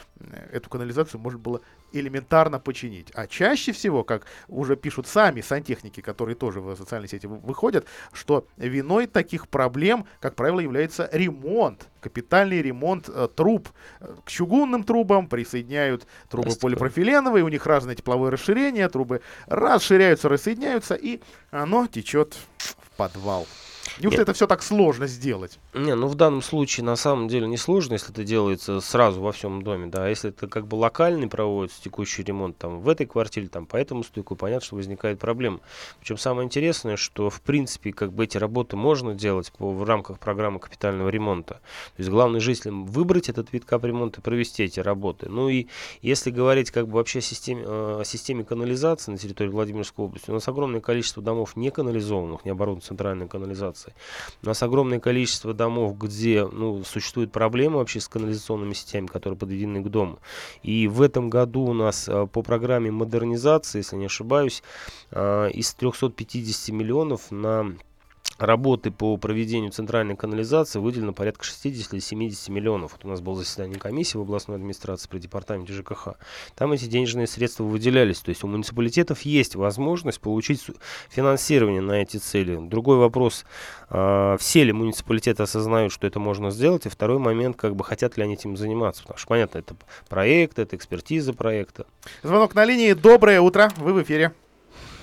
эту канализацию можно было элементарно починить. А чаще всего, как уже пишут сами сантехники, которые тоже в социальные сети выходят, что виной таких проблем, как правило, является ремонт, капитальный ремонт э, труб. К чугунным трубам присоединяют трубы Пластиковые. полипропиленовые, у них разное тепловое расширение, трубы расширяются, рассоединяются, и оно течет в подвал. Неужто Нет. это все так сложно сделать? Не, ну в данном случае на самом деле не сложно, если это делается сразу во всем доме, да, а если это как бы локальный проводится текущий ремонт там в этой квартире, там по этому стыку, понятно, что возникает проблема. Причем самое интересное, что в принципе как бы эти работы можно делать по, в рамках программы капитального ремонта. То есть главное жителям выбрать этот вид капремонта и провести эти работы. Ну и если говорить как бы вообще о системе, э, о системе канализации на территории Владимирской области, у нас огромное количество домов не канализованных, не оборудованных центральной канализацией канализации. У нас огромное количество домов, где ну, существует проблема вообще с канализационными сетями, которые подведены к дому. И в этом году у нас а, по программе модернизации, если не ошибаюсь, а, из 350 миллионов на работы по проведению центральной канализации выделено порядка 60 или 70 миллионов. Вот у нас было заседание комиссии в областной администрации при департаменте ЖКХ. Там эти денежные средства выделялись. То есть у муниципалитетов есть возможность получить финансирование на эти цели. Другой вопрос, э, все ли муниципалитеты осознают, что это можно сделать. И второй момент, как бы хотят ли они этим заниматься. Потому что, понятно, это проект, это экспертиза проекта. Звонок на линии. Доброе утро. Вы в эфире.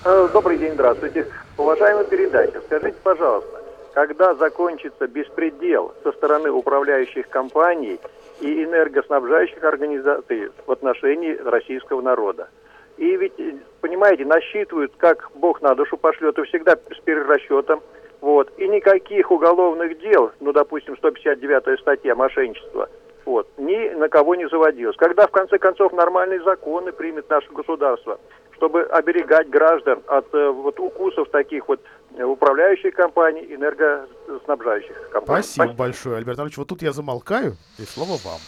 Э, добрый день, здравствуйте. Уважаемый передача, скажите, пожалуйста, когда закончится беспредел со стороны управляющих компаний и энергоснабжающих организаций в отношении российского народа? И ведь, понимаете, насчитывают, как Бог на душу пошлет, и всегда с перерасчетом. Вот. И никаких уголовных дел, ну, допустим, 159 статья мошенничества, вот, ни на кого не заводилось. Когда, в конце концов, нормальные законы примет наше государство, чтобы оберегать граждан от э, вот укусов таких вот э, управляющих компаний, энергоснабжающих компаний. Спасибо, Спасибо. большое, Альберт Ильич. Вот тут я замолкаю, и слово вам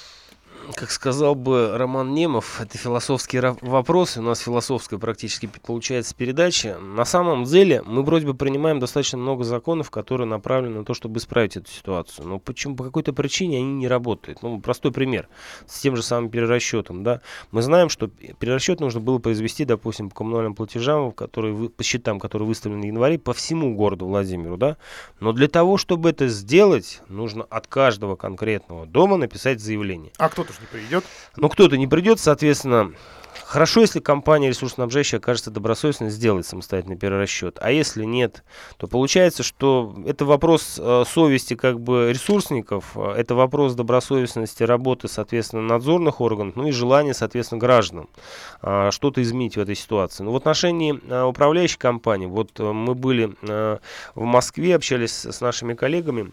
как сказал бы Роман Немов, это философский вопрос, у нас философская практически получается передача. На самом деле мы вроде бы принимаем достаточно много законов, которые направлены на то, чтобы исправить эту ситуацию. Но почему по какой-то причине они не работают? Ну, простой пример с тем же самым перерасчетом. Да? Мы знаем, что перерасчет нужно было произвести, допустим, по коммунальным платежам, которые, по счетам, которые выставлены в январе, по всему городу Владимиру. Да? Но для того, чтобы это сделать, нужно от каждого конкретного дома написать заявление. А кто-то же не придет. Ну, кто-то не придет, соответственно, Хорошо, если компания ресурсоснабжающая окажется добросовестно, сделает самостоятельный перерасчет. А если нет, то получается, что это вопрос э, совести как бы ресурсников, э, это вопрос добросовестности работы, соответственно, надзорных органов, ну и желания, соответственно, граждан э, что-то изменить в этой ситуации. Но в отношении э, управляющей компании, вот э, мы были э, в Москве, общались с нашими коллегами,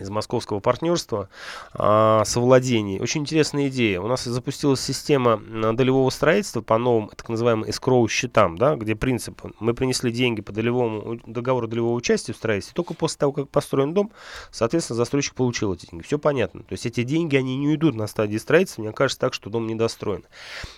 из московского партнерства а, совладений. Очень интересная идея. У нас запустилась система долевого строительства по новым так называемым escrow счетам, да, где принцип, мы принесли деньги по долевому, договору долевого участия в строительстве, только после того, как построен дом, соответственно, застройщик получил эти деньги. Все понятно. То есть эти деньги, они не уйдут на стадии строительства, мне кажется так, что дом недостроен.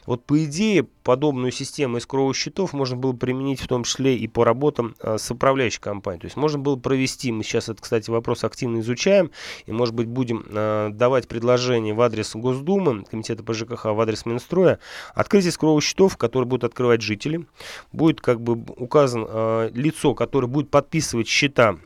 Вот по идее, подобную систему escrow счетов можно было применить в том числе и по работам а, с управляющей компанией. То есть можно было провести, мы сейчас это, кстати, вопрос активно изучаем, изучаем и, может быть, будем э, давать предложения в адрес Госдумы, Комитета по ЖКХ, в адрес Минстроя, открытие скровых счетов, которые будут открывать жители. Будет как бы указан э, лицо, которое будет подписывать счета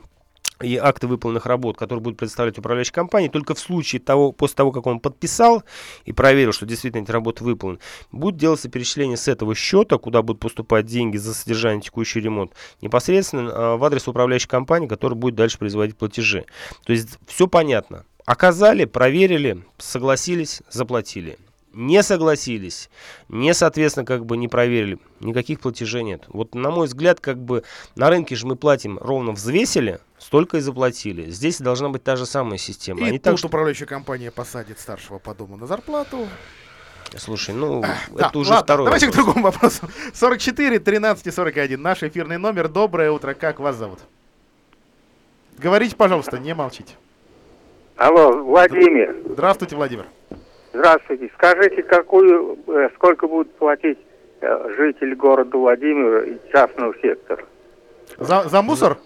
и акты выполненных работ, которые будут представлять управляющая компания, только в случае того, после того, как он подписал и проверил, что действительно эти работы выполнены, будет делаться перечисление с этого счета, куда будут поступать деньги за содержание текущий ремонт, непосредственно а, в адрес управляющей компании, которая будет дальше производить платежи. То есть все понятно. Оказали, проверили, согласились, заплатили не согласились, не, соответственно, как бы не проверили, никаких платежей нет. Вот, на мой взгляд, как бы на рынке же мы платим ровно взвесили, столько и заплатили. Здесь должна быть та же самая система. И Они тут так, что... управляющая компания посадит старшего по дому на зарплату. Слушай, ну, А, это да, уже ладно, второй Давайте вопрос. к другому вопросу. 44 13 41. Наш эфирный номер. Доброе утро. Как вас зовут? Говорите, пожалуйста, не молчите. Алло, Владимир. Здравствуйте, Владимир. Здравствуйте. Скажите, какую, э, сколько будут платить э, жители города Владимира и частного сектора? За, за мусор?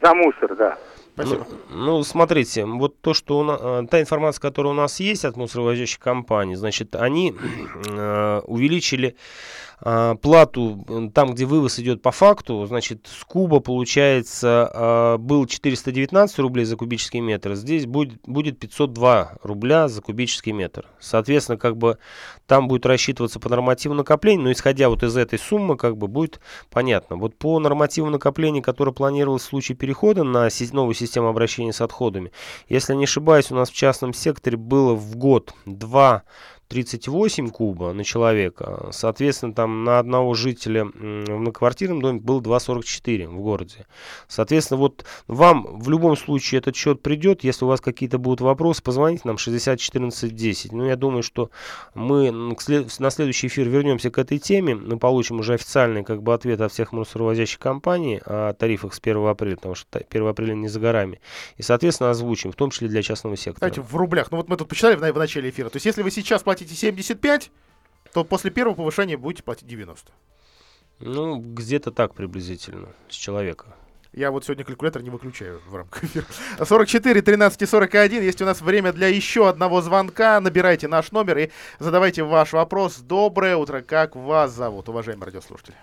За мусор, да. Спасибо. Ну, смотрите, вот то, что у на- э, та информация, которая у нас есть от мусоровозящих компаний, значит, они э, увеличили э, плату э, там, где вывоз идет по факту, значит, с Куба, получается, э, был 419 рублей за кубический метр, здесь будет, будет 502 рубля за кубический метр. Соответственно, как бы там будет рассчитываться по нормативу накопления, но исходя вот из этой суммы, как бы будет понятно. Вот по нормативу накопления, который планировалось в случае перехода на новую систему обращения с отходами, если не ошибаюсь, у нас в частном секторе было в год 2 38 куба на человека. Соответственно, там на одного жителя в многоквартирном доме было 2,44 в городе. Соответственно, вот вам в любом случае этот счет придет. Если у вас какие-то будут вопросы, позвоните нам 60 14 10. Ну, я думаю, что мы на следующий эфир вернемся к этой теме. Мы получим уже официальный как бы ответ от всех мусоровозящих компаний о тарифах с 1 апреля, потому что та- 1 апреля не за горами. И, соответственно, озвучим, в том числе для частного сектора. Кстати, в рублях. Ну вот мы тут на- в начале эфира. То есть если вы сейчас платите 75, то после первого повышения будете платить 90. Ну, где-то так приблизительно, с человека. Я вот сегодня калькулятор не выключаю в рамках эфира. 44 13 и 41. Есть у нас время для еще одного звонка. Набирайте наш номер и задавайте ваш вопрос. Доброе утро. Как вас зовут, уважаемые радиослушатели?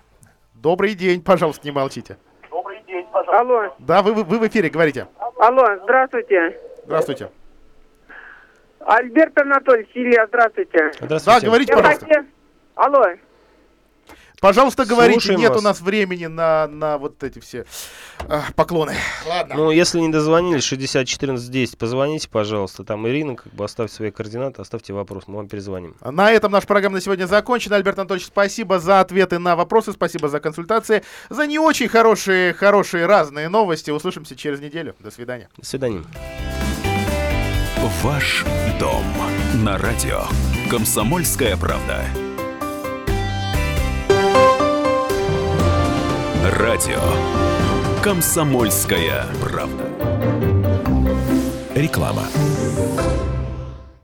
Добрый день. Пожалуйста, не молчите. Алло, Да, вы, вы, вы в эфире, говорите. алло, здравствуйте. Здравствуйте. Альберт Анатольевич, Илья, здравствуйте. Да, говорите, Я пожалуйста. хотел- Алло, Пожалуйста, говорите. Слушаем Нет вас. у нас времени на, на вот эти все а, поклоны. Ладно. Ну, если не дозвонились, 60 14 10, позвоните, пожалуйста. Там Ирина, как бы оставьте свои координаты, оставьте вопрос, мы вам перезвоним. На этом наша программа на сегодня закончена. Альберт Анатольевич, спасибо за ответы на вопросы, спасибо за консультации, за не очень хорошие, хорошие разные новости. Услышимся через неделю. До свидания. До свидания. Ваш дом на радио. Комсомольская правда. Радио. Комсомольская правда. Реклама.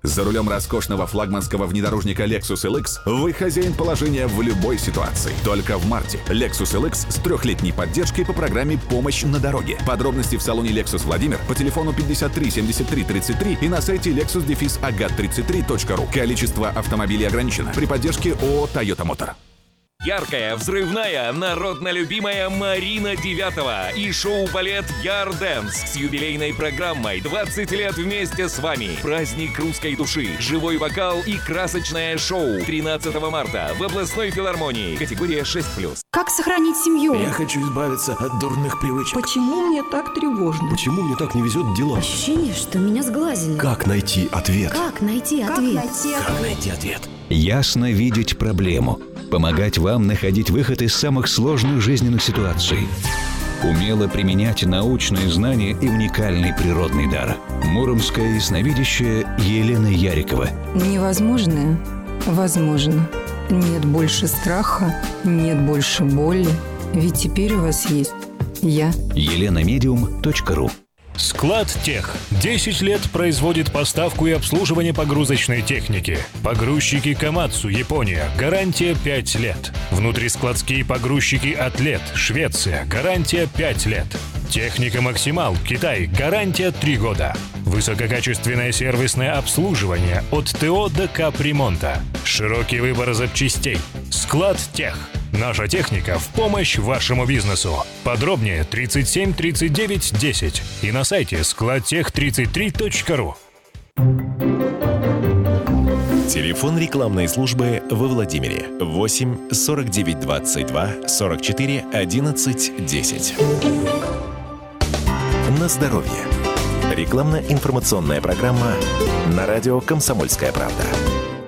За рулем роскошного флагманского внедорожника Lexus LX вы хозяин положения в любой ситуации. Только в марте Lexus LX с трехлетней поддержкой по программе «Помощь на дороге». Подробности в салоне Lexus Владимир по телефону 53 73 33 и на сайте lexus-agat33.ru. Количество автомобилей ограничено при поддержке ООО «Тойота Мотор». Яркая, взрывная, народно любимая Марина Девятова и шоу-балет Ярденс с юбилейной программой «20 лет вместе с вами». Праздник русской души, живой вокал и красочное шоу 13 марта в областной филармонии. Категория 6+. Как сохранить семью? Я хочу избавиться от дурных привычек. Почему мне так тревожно? Почему мне так не везет в делах? Ощущение, что меня сглазили. Как найти ответ? Как найти ответ? Как найти ответ? Ясно видеть проблему. Помогать вам находить выход из самых сложных жизненных ситуаций. Умело применять научные знания и уникальный природный дар. Муромская ясновидящая Елена Ярикова. Невозможное возможно. Нет больше страха, нет больше боли. Ведь теперь у вас есть я. еленамедиум.ру Склад Тех. 10 лет производит поставку и обслуживание погрузочной техники. Погрузчики Камацу, Япония. Гарантия 5 лет. Внутрискладские погрузчики Атлет, Швеция. Гарантия 5 лет. Техника Максимал, Китай. Гарантия 3 года. Высококачественное сервисное обслуживание от ТО до капремонта. Широкий выбор запчастей. Склад Тех. Наша техника в помощь вашему бизнесу. Подробнее 37 39 10 и на сайте складтех33.ру. Телефон рекламной службы во Владимире 8 49 22 44 11 10. На здоровье. Рекламно-информационная программа на радио «Комсомольская правда».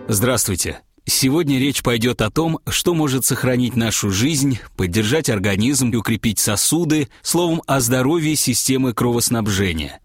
Здравствуйте. Сегодня речь пойдет о том, что может сохранить нашу жизнь, поддержать организм и укрепить сосуды, словом, о здоровье системы кровоснабжения.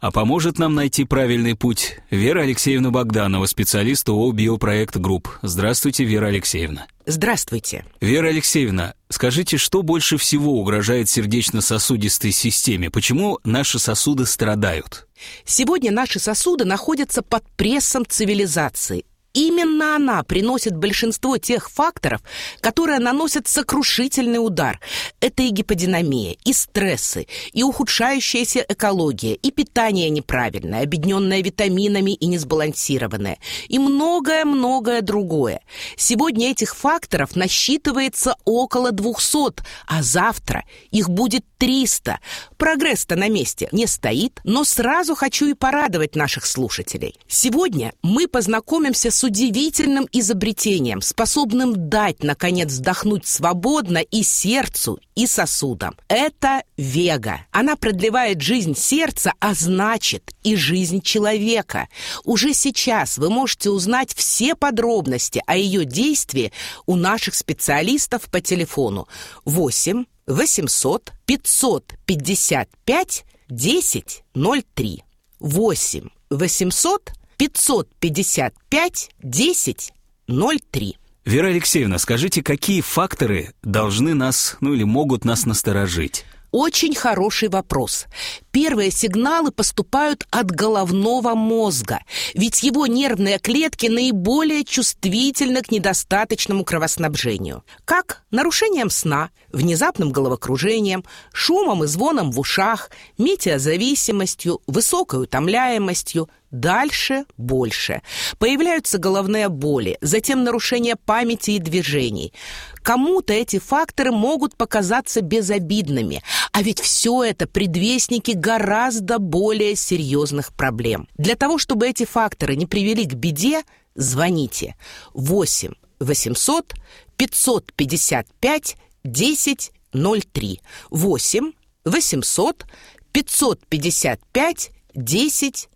А поможет нам найти правильный путь Вера Алексеевна Богданова, специалист ООО «Биопроект Групп». Здравствуйте, Вера Алексеевна. Здравствуйте. Вера Алексеевна, скажите, что больше всего угрожает сердечно-сосудистой системе? Почему наши сосуды страдают? Сегодня наши сосуды находятся под прессом цивилизации – Именно она приносит большинство тех факторов, которые наносят сокрушительный удар. Это и гиподинамия, и стрессы, и ухудшающаяся экология, и питание неправильное, объединенное витаминами и несбалансированное, и многое-многое другое. Сегодня этих факторов насчитывается около 200, а завтра их будет 300. Прогресс-то на месте не стоит, но сразу хочу и порадовать наших слушателей. Сегодня мы познакомимся с удивительным изобретением, способным дать, наконец, вздохнуть свободно и сердцу, и сосудам. Это Вега. Она продлевает жизнь сердца, а значит и жизнь человека. Уже сейчас вы можете узнать все подробности о ее действии у наших специалистов по телефону 8 800 555 1003 8 800 555 10 03. Вера Алексеевна, скажите, какие факторы должны нас, ну или могут нас насторожить? Очень хороший вопрос. Первые сигналы поступают от головного мозга, ведь его нервные клетки наиболее чувствительны к недостаточному кровоснабжению. Как нарушением сна, внезапным головокружением, шумом и звоном в ушах, метеозависимостью, высокой утомляемостью, Дальше больше. Появляются головные боли, затем нарушение памяти и движений. Кому-то эти факторы могут показаться безобидными, а ведь все это предвестники гораздо более серьезных проблем. Для того, чтобы эти факторы не привели к беде, звоните 8 800 555 1003 8 800 555 1003.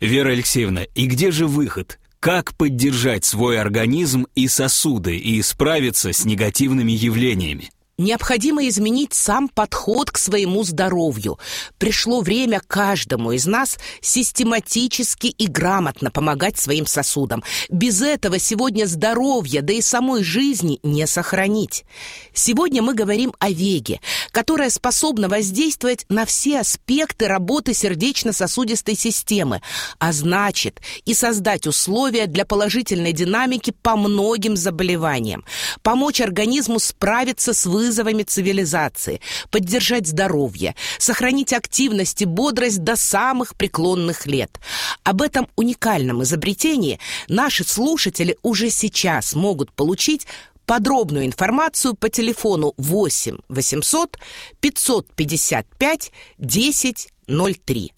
Вера Алексеевна, и где же выход? Как поддержать свой организм и сосуды и справиться с негативными явлениями? Необходимо изменить сам подход к своему здоровью. Пришло время каждому из нас систематически и грамотно помогать своим сосудам. Без этого сегодня здоровье, да и самой жизни не сохранить. Сегодня мы говорим о веге, которая способна воздействовать на все аспекты работы сердечно-сосудистой системы, а значит и создать условия для положительной динамики по многим заболеваниям, помочь организму справиться с вызовами вызовами цивилизации, поддержать здоровье, сохранить активность и бодрость до самых преклонных лет. Об этом уникальном изобретении наши слушатели уже сейчас могут получить подробную информацию по телефону 8 800 555 1003.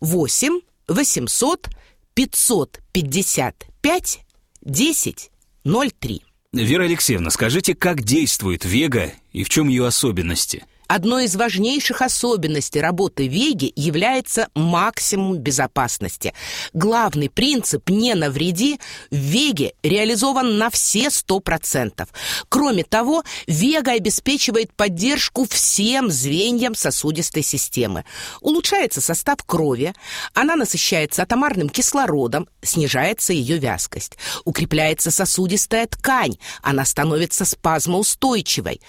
8 800 555 1003. Вера Алексеевна, скажите, как действует Вега и в чем ее особенности? Одной из важнейших особенностей работы Веги является максимум безопасности. Главный принцип «не навреди» в Веге реализован на все 100%. Кроме того, Вега обеспечивает поддержку всем звеньям сосудистой системы. Улучшается состав крови, она насыщается атомарным кислородом, снижается ее вязкость. Укрепляется сосудистая ткань, она становится спазмоустойчивой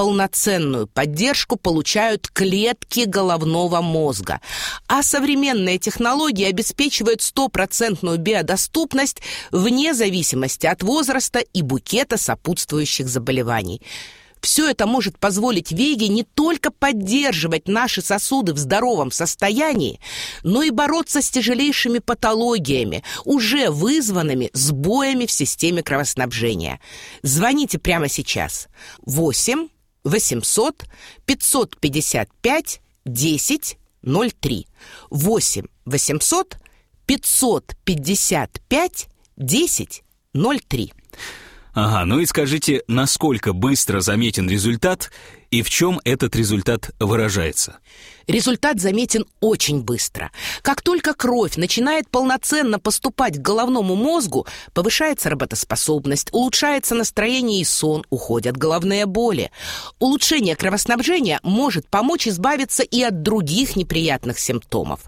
полноценную поддержку получают клетки головного мозга. А современные технологии обеспечивают стопроцентную биодоступность вне зависимости от возраста и букета сопутствующих заболеваний. Все это может позволить Веге не только поддерживать наши сосуды в здоровом состоянии, но и бороться с тяжелейшими патологиями, уже вызванными сбоями в системе кровоснабжения. Звоните прямо сейчас. 8 800 555 10 03. 8 800 555 10 03. Ага, ну и скажите, насколько быстро заметен результат и в чем этот результат выражается? Результат заметен очень быстро. Как только кровь начинает полноценно поступать к головному мозгу, повышается работоспособность, улучшается настроение и сон, уходят головные боли. Улучшение кровоснабжения может помочь избавиться и от других неприятных симптомов.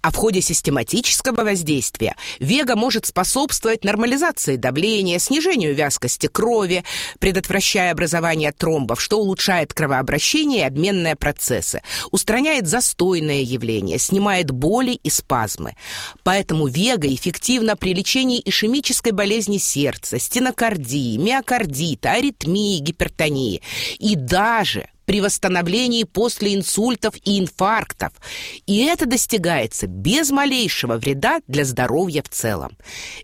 А в ходе систематического воздействия Вега может способствовать нормализации давления, снижению вязкости крови, предотвращая образование тромбов, что улучшает кровообращение и обменные процессы, устраняет застойное явление, снимает боли и спазмы. Поэтому Вега эффективна при лечении ишемической болезни сердца, стенокардии, миокардита, аритмии, гипертонии и даже при восстановлении после инсультов и инфарктов. И это достигается без малейшего вреда для здоровья в целом.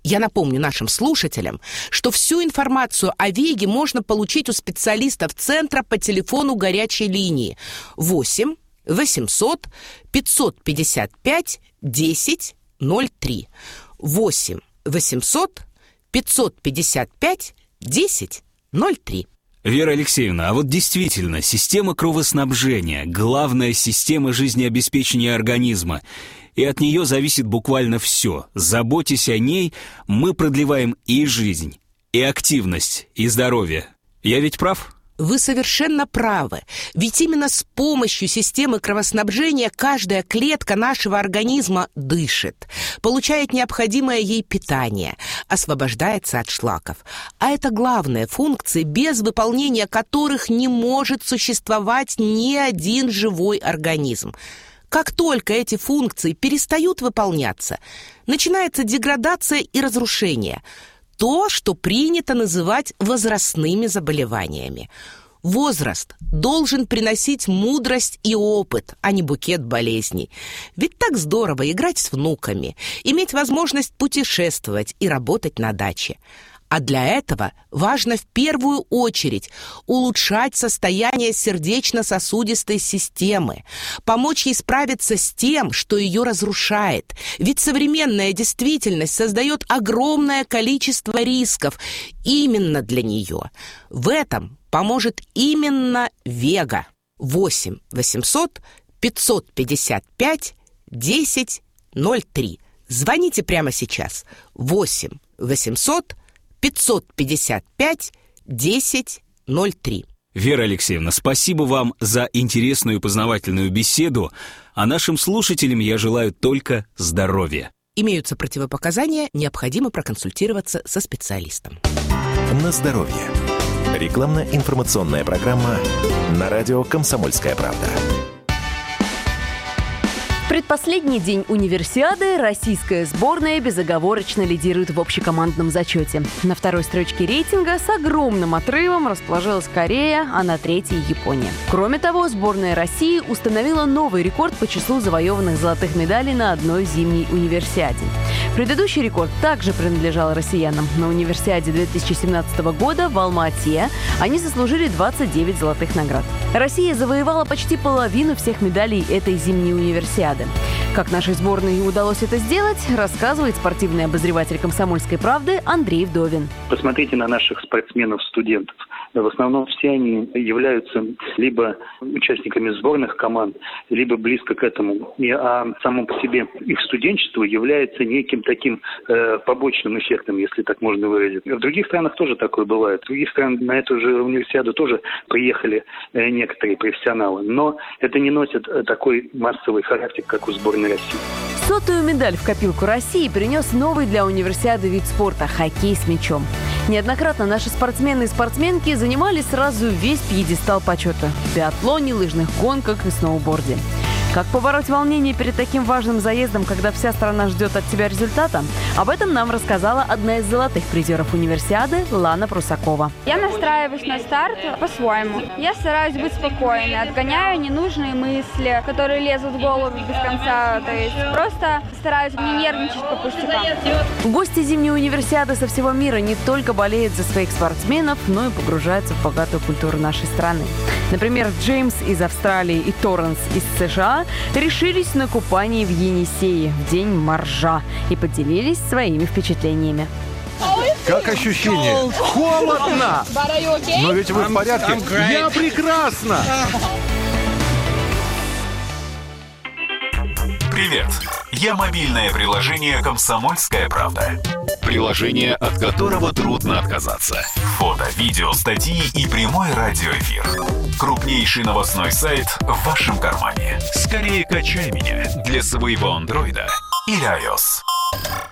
Я напомню нашим слушателям, что всю информацию о Веге можно получить у специалистов центра по телефону горячей линии 8 800 555 10 03. 8 800 555 10 03. Вера Алексеевна, а вот действительно, система кровоснабжения – главная система жизнеобеспечения организма. И от нее зависит буквально все. Заботьтесь о ней, мы продлеваем и жизнь, и активность, и здоровье. Я ведь прав? Вы совершенно правы. Ведь именно с помощью системы кровоснабжения каждая клетка нашего организма дышит, получает необходимое ей питание, освобождается от шлаков. А это главные функции, без выполнения которых не может существовать ни один живой организм. Как только эти функции перестают выполняться, начинается деградация и разрушение – то, что принято называть возрастными заболеваниями. Возраст должен приносить мудрость и опыт, а не букет болезней. Ведь так здорово играть с внуками, иметь возможность путешествовать и работать на даче. А для этого важно в первую очередь улучшать состояние сердечно-сосудистой системы, помочь ей справиться с тем, что ее разрушает. Ведь современная действительность создает огромное количество рисков именно для нее. В этом поможет именно Вега. 8 800 555 10 03. Звоните прямо сейчас. 8 800 555 1003. Вера Алексеевна, спасибо вам за интересную и познавательную беседу, а нашим слушателям я желаю только здоровья. Имеются противопоказания, необходимо проконсультироваться со специалистом. На здоровье. Рекламно-информационная программа на радио «Комсомольская правда». Предпоследний день универсиады российская сборная безоговорочно лидирует в общекомандном зачете. На второй строчке рейтинга с огромным отрывом расположилась Корея, а на третьей – Япония. Кроме того, сборная России установила новый рекорд по числу завоеванных золотых медалей на одной зимней универсиаде. Предыдущий рекорд также принадлежал россиянам. На универсиаде 2017 года в Алма-Ате они заслужили 29 золотых наград. Россия завоевала почти половину всех медалей этой зимней универсиады. Как нашей сборной удалось это сделать, рассказывает спортивный обозреватель «Комсомольской правды» Андрей Вдовин. Посмотрите на наших спортсменов-студентов. В основном все они являются либо участниками сборных команд, либо близко к этому. И, а само по себе их студенчество является неким таким э, побочным эффектом, если так можно выразить. В других странах тоже такое бывает. В других странах на эту же универсиаду тоже приехали э, некоторые профессионалы. Но это не носит э, такой массовый характер, как у сборной России. Сотую медаль в копилку России принес новый для универсиады вид спорта – хоккей с мячом. Неоднократно наши спортсмены и спортсменки занимали сразу весь пьедестал почета – в биатлоне, лыжных гонках и сноуборде. Как побороть волнение перед таким важным заездом, когда вся страна ждет от тебя результата? Об этом нам рассказала одна из золотых призеров универсиады Лана Прусакова. Я настраиваюсь на старт по-своему. Я стараюсь быть спокойной, отгоняю ненужные мысли, которые лезут в голову без конца. То есть просто стараюсь не нервничать по пустякам. Гости зимней универсиады со всего мира не только болеют за своих спортсменов, но и погружаются в богатую культуру нашей страны. Например, Джеймс из Австралии и Торренс из США решились на купание в Енисее в день моржа и поделились своими впечатлениями. Как ощущение? Холодно! Но ведь вы в порядке? Я прекрасно! Привет! Я мобильное приложение «Комсомольская правда». Приложение, от которого трудно отказаться. Фото, видео, статьи и прямой радиоэфир. Крупнейший новостной сайт в вашем кармане. Скорее качай меня для своего андроида или iOS.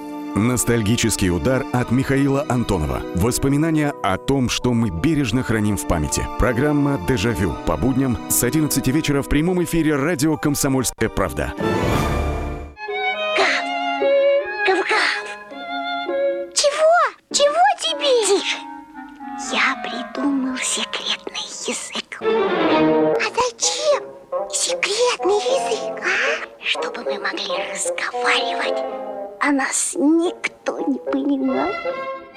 Ностальгический удар от Михаила Антонова. Воспоминания о том, что мы бережно храним в памяти. Программа «Дежавю» по будням с 11 вечера в прямом эфире радио «Комсомольская правда». Гав-гав! Чего? Чего тебе? Тише! Я придумал секретный язык. А зачем секретный язык? Чтобы мы могли разговаривать, а нас никто не понимал.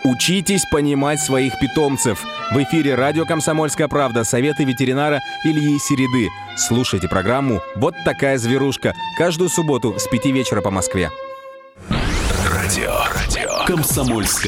Учитесь понимать своих питомцев. В эфире радио «Комсомольская правда» советы ветеринара Ильи Середы. Слушайте программу «Вот такая зверушка» каждую субботу с 5 вечера по Москве. Радио. Радио. Комсомольская